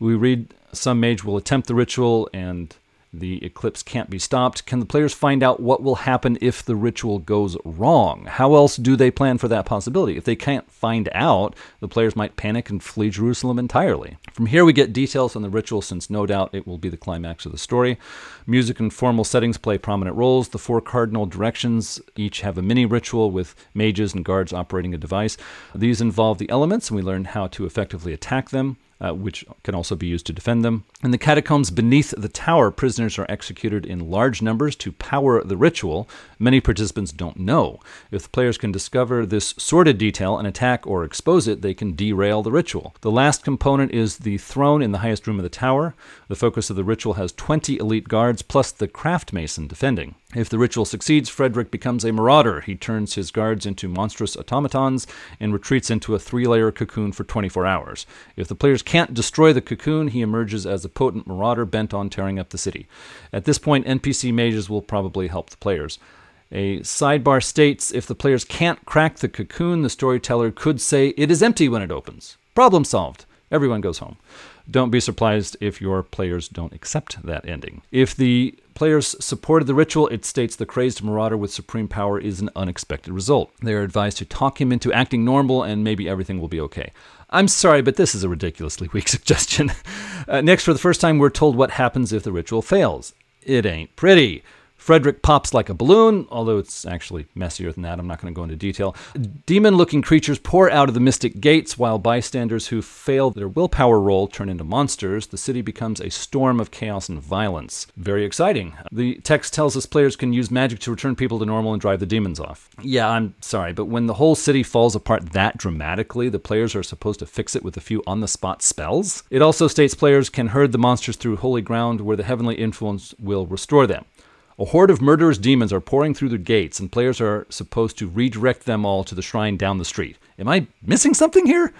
We read some mage will attempt the ritual and The eclipse can't be stopped. Can the players find out what will happen if the ritual goes wrong? How else do they plan for that possibility? If they can't find out, the players might panic and flee Jerusalem entirely. From here, we get details on the ritual, since no doubt it will be the climax of the story. Music and formal settings play prominent roles. The four cardinal directions each have a mini ritual with mages and guards operating a device. These involve the elements, and we learn how to effectively attack them uh, which can also be used to defend them. In the catacombs beneath the tower, prisoners are executed in large numbers to power the ritual. Many participants don't know. If the players can discover this sordid detail and attack or expose it, they can derail the ritual. The last component is the throne in the highest room of the tower. The focus of the ritual has 20 elite guards plus the craft mason defending. If the ritual succeeds, Frederick becomes a marauder. He turns his guards into monstrous automatons and retreats into a three layer cocoon for 24 hours. If the players can't destroy the cocoon, he emerges as a potent marauder bent on tearing up the city. At this point, NPC mages will probably help the players. A sidebar states if the players can't crack the cocoon, the storyteller could say it is empty when it opens. Problem solved. Everyone goes home. Don't be surprised if your players don't accept that ending. If the players supported the ritual, it states the crazed marauder with supreme power is an unexpected result. They are advised to talk him into acting normal and maybe everything will be okay. I'm sorry, but this is a ridiculously weak suggestion. Uh, next, for the first time, we're told what happens if the ritual fails. It ain't pretty. Frederick pops like a balloon, although it's actually messier than that. I'm not going to go into detail. Demon looking creatures pour out of the mystic gates, while bystanders who fail their willpower roll turn into monsters. The city becomes a storm of chaos and violence. Very exciting. The text tells us players can use magic to return people to normal and drive the demons off. Yeah, I'm sorry, but when the whole city falls apart that dramatically, the players are supposed to fix it with a few on the spot spells. It also states players can herd the monsters through holy ground where the heavenly influence will restore them. A horde of murderous demons are pouring through the gates, and players are supposed to redirect them all to the shrine down the street. Am I missing something here?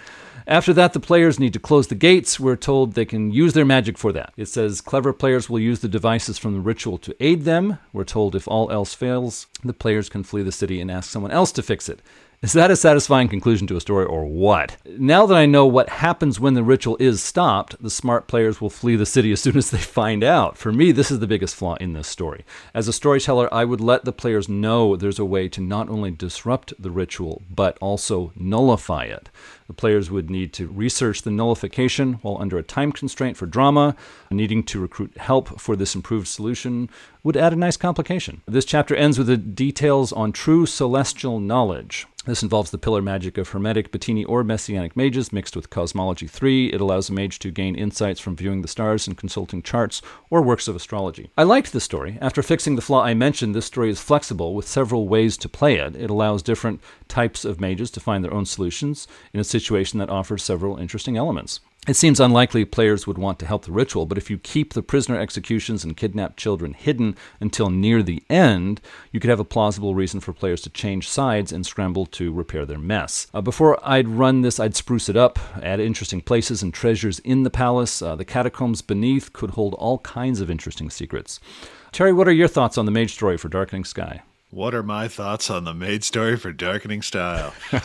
After that, the players need to close the gates. We're told they can use their magic for that. It says clever players will use the devices from the ritual to aid them. We're told if all else fails, the players can flee the city and ask someone else to fix it. Is that a satisfying conclusion to a story or what? Now that I know what happens when the ritual is stopped, the smart players will flee the city as soon as they find out. For me, this is the biggest flaw in this story. As a storyteller, I would let the players know there's a way to not only disrupt the ritual, but also nullify it. The players would need to research the nullification while under a time constraint for drama. Needing to recruit help for this improved solution would add a nice complication. This chapter ends with the details on true celestial knowledge. This involves the pillar magic of Hermetic, Batini, or Messianic mages mixed with Cosmology 3. It allows a mage to gain insights from viewing the stars and consulting charts or works of astrology. I liked the story. After fixing the flaw I mentioned, this story is flexible with several ways to play it. It allows different types of mages to find their own solutions in a situation that offers several interesting elements. It seems unlikely players would want to help the ritual, but if you keep the prisoner executions and kidnapped children hidden until near the end, you could have a plausible reason for players to change sides and scramble to repair their mess. Uh, before I'd run this, I'd spruce it up, add interesting places and treasures in the palace. Uh, the catacombs beneath could hold all kinds of interesting secrets. Terry, what are your thoughts on the mage story for Darkening Sky? What are my thoughts on the mage story for Darkening Style?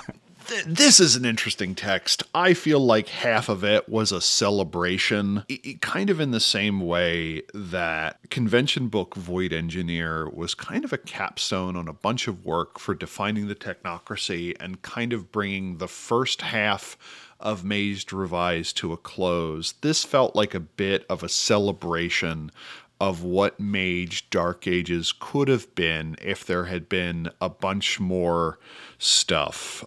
this is an interesting text. I feel like half of it was a celebration, it, kind of in the same way that convention book Void Engineer was kind of a capstone on a bunch of work for defining the technocracy and kind of bringing the first half of Mage Revised to a close. This felt like a bit of a celebration of what Mage Dark Ages could have been if there had been a bunch more stuff.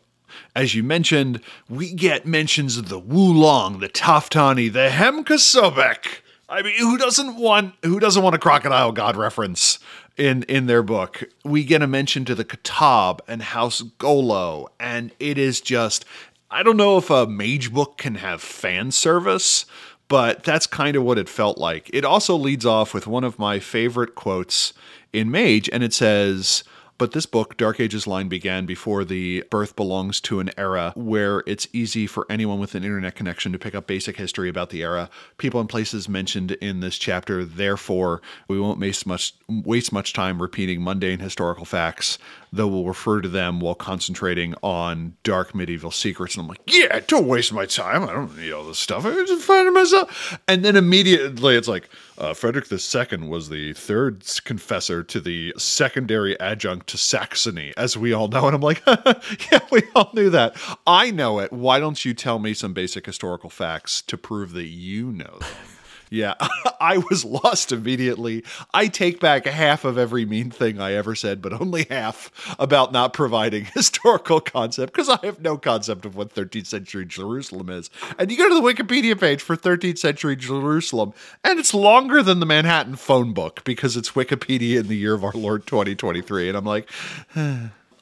As you mentioned, we get mentions of the Wu Lung, the Taftani, the Hemka Sobek. I mean, who doesn't want who doesn't want a crocodile god reference in in their book? We get a mention to the Katab and House Golo, and it is just I don't know if a mage book can have fan service, but that's kind of what it felt like. It also leads off with one of my favorite quotes in Mage, and it says, But this book, Dark Ages line, began before the birth belongs to an era where it's easy for anyone with an internet connection to pick up basic history about the era. People and places mentioned in this chapter. Therefore, we won't waste much waste much time repeating mundane historical facts, though we'll refer to them while concentrating on dark medieval secrets. And I'm like, yeah, don't waste my time. I don't need all this stuff. I just find it myself. And then immediately it's like, uh, Frederick II was the third confessor to the secondary adjunct to Saxony, as we all know. And I'm like, yeah, we all knew that. I know it. Why don't you tell me some basic historical facts to prove that you know them? Yeah, I was lost immediately. I take back half of every mean thing I ever said, but only half about not providing historical concept because I have no concept of what 13th century Jerusalem is. And you go to the Wikipedia page for 13th century Jerusalem, and it's longer than the Manhattan phone book because it's Wikipedia in the year of our Lord 2023. And I'm like,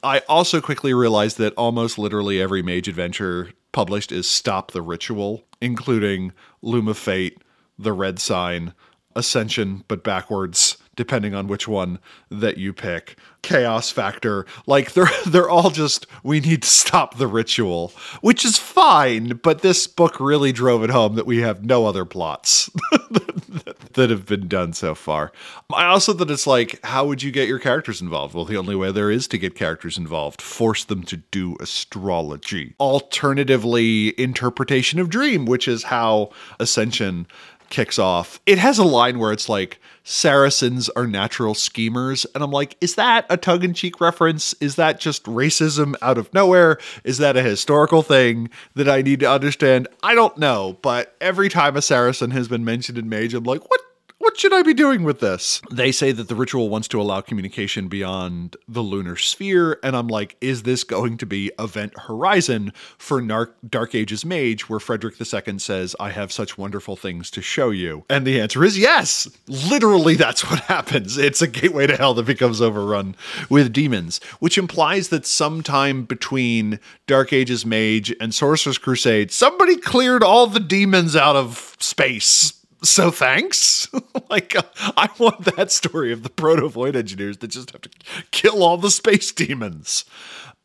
I also quickly realized that almost literally every mage adventure published is Stop the Ritual, including Loom of Fate the red sign, ascension, but backwards, depending on which one that you pick. Chaos factor, like they're they're all just we need to stop the ritual, which is fine, but this book really drove it home that we have no other plots that have been done so far. I also that it's like, how would you get your characters involved? Well, the only way there is to get characters involved, force them to do astrology. Alternatively, interpretation of dream, which is how Ascension kicks off. It has a line where it's like, Saracens are natural schemers. And I'm like, is that a tongue in cheek reference? Is that just racism out of nowhere? Is that a historical thing that I need to understand? I don't know. But every time a Saracen has been mentioned in Mage, I'm like, what what should I be doing with this? They say that the ritual wants to allow communication beyond the lunar sphere, and I'm like, is this going to be Event Horizon for Nar- Dark Ages Mage, where Frederick II says, I have such wonderful things to show you? And the answer is yes. Literally, that's what happens. It's a gateway to hell that becomes overrun with demons, which implies that sometime between Dark Ages Mage and Sorcerer's Crusade, somebody cleared all the demons out of space so thanks. like, uh, I want that story of the proto void engineers that just have to kill all the space demons.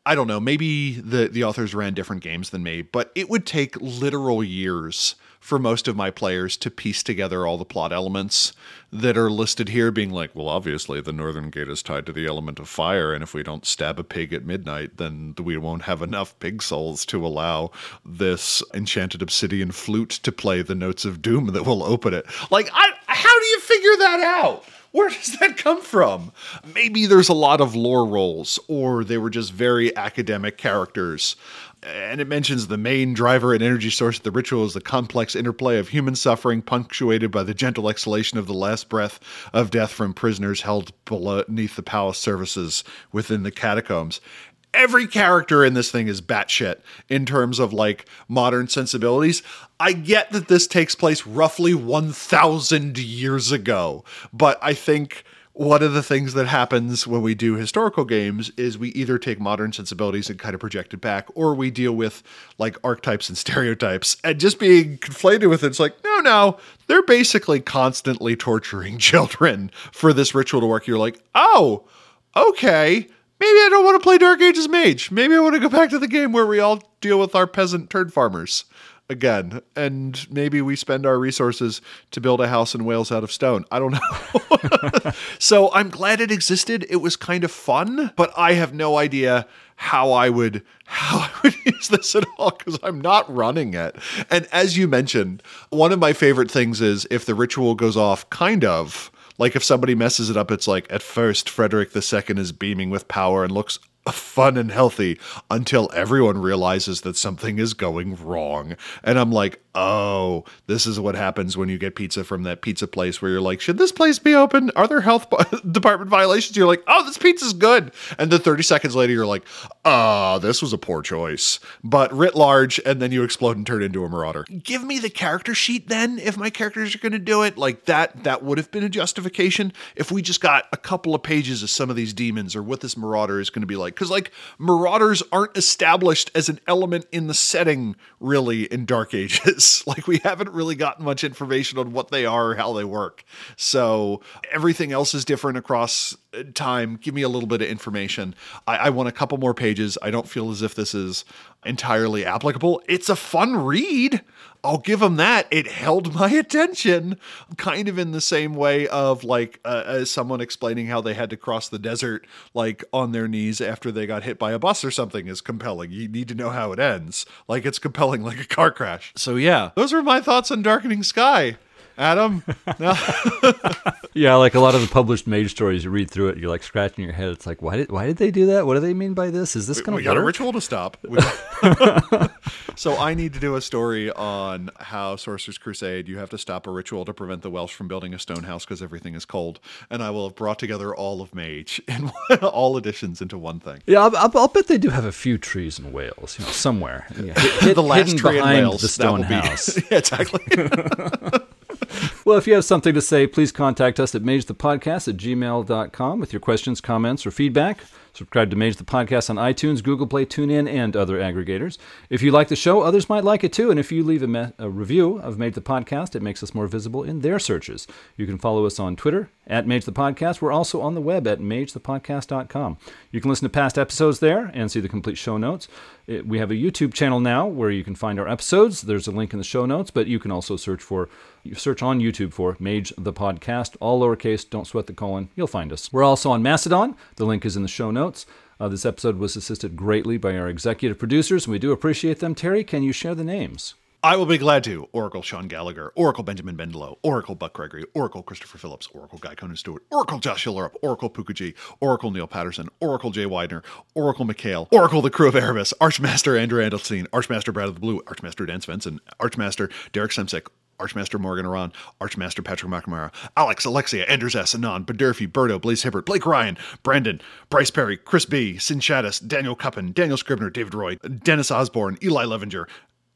I don't know. Maybe the the authors ran different games than me, but it would take literal years for most of my players to piece together all the plot elements that are listed here, being like, well, obviously the northern gate is tied to the element of fire, and if we don't stab a pig at midnight, then we won't have enough pig souls to allow this enchanted obsidian flute to play the notes of doom that will open it. Like, I, how do you figure that out? Where does that come from? Maybe there's a lot of lore rolls, or they were just very academic characters and it mentions the main driver and energy source of the ritual is the complex interplay of human suffering, punctuated by the gentle exhalation of the last breath of death from prisoners held beneath the palace services within the catacombs. Every character in this thing is batshit in terms of like modern sensibilities. I get that this takes place roughly 1,000 years ago, but I think one of the things that happens when we do historical games is we either take modern sensibilities and kind of project it back, or we deal with like archetypes and stereotypes. And just being conflated with it, it's like, no, no, they're basically constantly torturing children for this ritual to work. You're like, oh, okay. Maybe I don't want to play Dark Ages Mage. Maybe I want to go back to the game where we all deal with our peasant turd farmers again and maybe we spend our resources to build a house in Wales out of stone. I don't know. so I'm glad it existed. It was kind of fun, but I have no idea how I would how I would use this at all because I'm not running it. And as you mentioned, one of my favorite things is if the ritual goes off kind of like if somebody messes it up, it's like at first Frederick II is beaming with power and looks fun and healthy until everyone realizes that something is going wrong. And I'm like, oh, this is what happens when you get pizza from that pizza place where you're like, should this place be open? Are there health department violations? You're like, oh, this pizza's good. And then 30 seconds later, you're like, ah, oh, this was a poor choice. But writ large, and then you explode and turn into a marauder. Give me the character sheet then if my characters are going to do it. Like that, that would have been a justification. If we just got a couple of pages of some of these demons or what this marauder is going to be like like because like marauders aren't established as an element in the setting really in Dark Ages. like we haven't really gotten much information on what they are or how they work. So everything else is different across uh, time. Give me a little bit of information. I, I want a couple more pages. I don't feel as if this is entirely applicable. It's a fun read. I'll give them that. It held my attention, kind of in the same way of like uh, as someone explaining how they had to cross the desert like on their knees after they got hit by a bus or something is compelling. You need to know how it ends. Like it's compelling like a car crash. So yeah, those are my thoughts on Darkening Sky. Adam. yeah, like a lot of the published mage stories, you read through it, you're like scratching your head. It's like, why did why did they do that? What do they mean by this? Is this going to We got a ritual to stop. so I need to do a story on how Sorcerer's Crusade. You have to stop a ritual to prevent the Welsh from building a stone house because everything is cold, and I will have brought together all of Mage in all editions into one thing. Yeah, I'll, I'll, I'll bet they do have a few trees in Wales, you know, somewhere. Yeah, hid, the last tree in behind Wales. the that stone will be house. yeah, exactly. Well, if you have something to say, please contact us at magethepodcast at gmail.com with your questions, comments, or feedback. Subscribe to Mage the Podcast on iTunes, Google Play, TuneIn, and other aggregators. If you like the show, others might like it too. And if you leave a, me- a review of Mage the Podcast, it makes us more visible in their searches. You can follow us on Twitter at Mage the Podcast. We're also on the web at magethepodcast.com. You can listen to past episodes there and see the complete show notes. It- we have a YouTube channel now where you can find our episodes. There's a link in the show notes, but you can also search for you search on YouTube for Mage the Podcast, all lowercase, don't sweat the colon. You'll find us. We're also on Mastodon. The link is in the show notes. Uh, this episode was assisted greatly by our executive producers, and we do appreciate them. Terry, can you share the names? I will be glad to. Oracle Sean Gallagher, Oracle Benjamin Bendelow, Oracle Buck Gregory, Oracle Christopher Phillips, Oracle Guy Conan Stewart, Oracle Josh Hillerup, Oracle Pukuji, Oracle Neil Patterson, Oracle Jay Widener, Oracle McHale, Oracle the Crew of Erebus, Archmaster Andrew Andelstein, Archmaster Brad of the Blue, Archmaster Dan Svensson, Archmaster Derek Semsek, Archmaster Morgan Aran, Archmaster Patrick McNamara, Alex, Alexia, Anders S. Anon, Badurfi, Berto, Blaze Hibbert, Blake Ryan, Brandon, Bryce Perry, Chris B., Sin Daniel Cuppin, Daniel Scribner, David Roy, Dennis Osborne, Eli Levenger,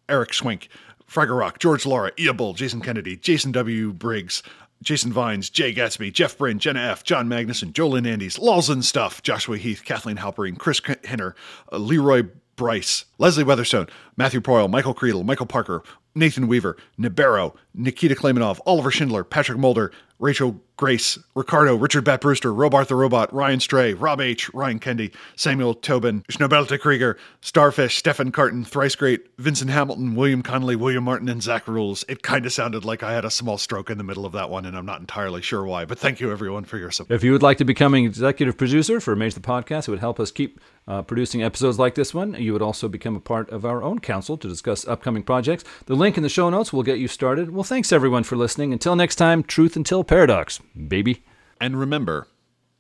Eric Schwenk, Fragger Rock, George Laura, Ia Bull, Jason Kennedy, Jason W. Briggs, Jason Vines, Jay Gatsby, Jeff Bryn, Jenna F., John Magnuson, Jolyn Andes, Lawson Stuff, Joshua Heath, Kathleen Halpering, Chris Hinner, uh, Leroy Bryce, Leslie Weatherstone, Matthew Proyle, Michael Creedle, Michael Parker, Nathan Weaver, Nibero, Nikita Klamenov, Oliver Schindler, Patrick Mulder, Rachel Grace, Ricardo, Richard Bat Brewster, Robart the Robot, Ryan Stray, Rob H., Ryan Kendi, Samuel Tobin, Schnobelte Krieger, Starfish, Stefan Carton, Thrice Great, Vincent Hamilton, William Connolly, William Martin, and Zach Rules. It kind of sounded like I had a small stroke in the middle of that one, and I'm not entirely sure why, but thank you everyone for your support. If you would like to become an executive producer for Mage the Podcast, it would help us keep uh, producing episodes like this one. You would also become a part of our own council to discuss upcoming projects. The link in the show notes will get you started. Well, thanks everyone for listening. Until next time, truth until paradox, baby. And remember,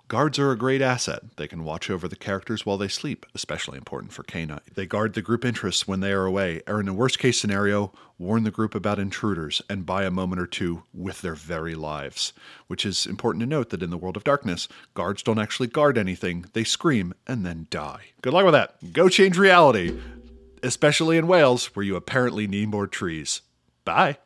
guards are a great asset. They can watch over the characters while they sleep, especially important for Kana. They guard the group interests when they are away, or in a worst case scenario, warn the group about intruders and buy a moment or two with their very lives. Which is important to note that in the world of darkness, guards don't actually guard anything, they scream and then die. Good luck with that. Go change reality, especially in Wales, where you apparently need more trees. Bye.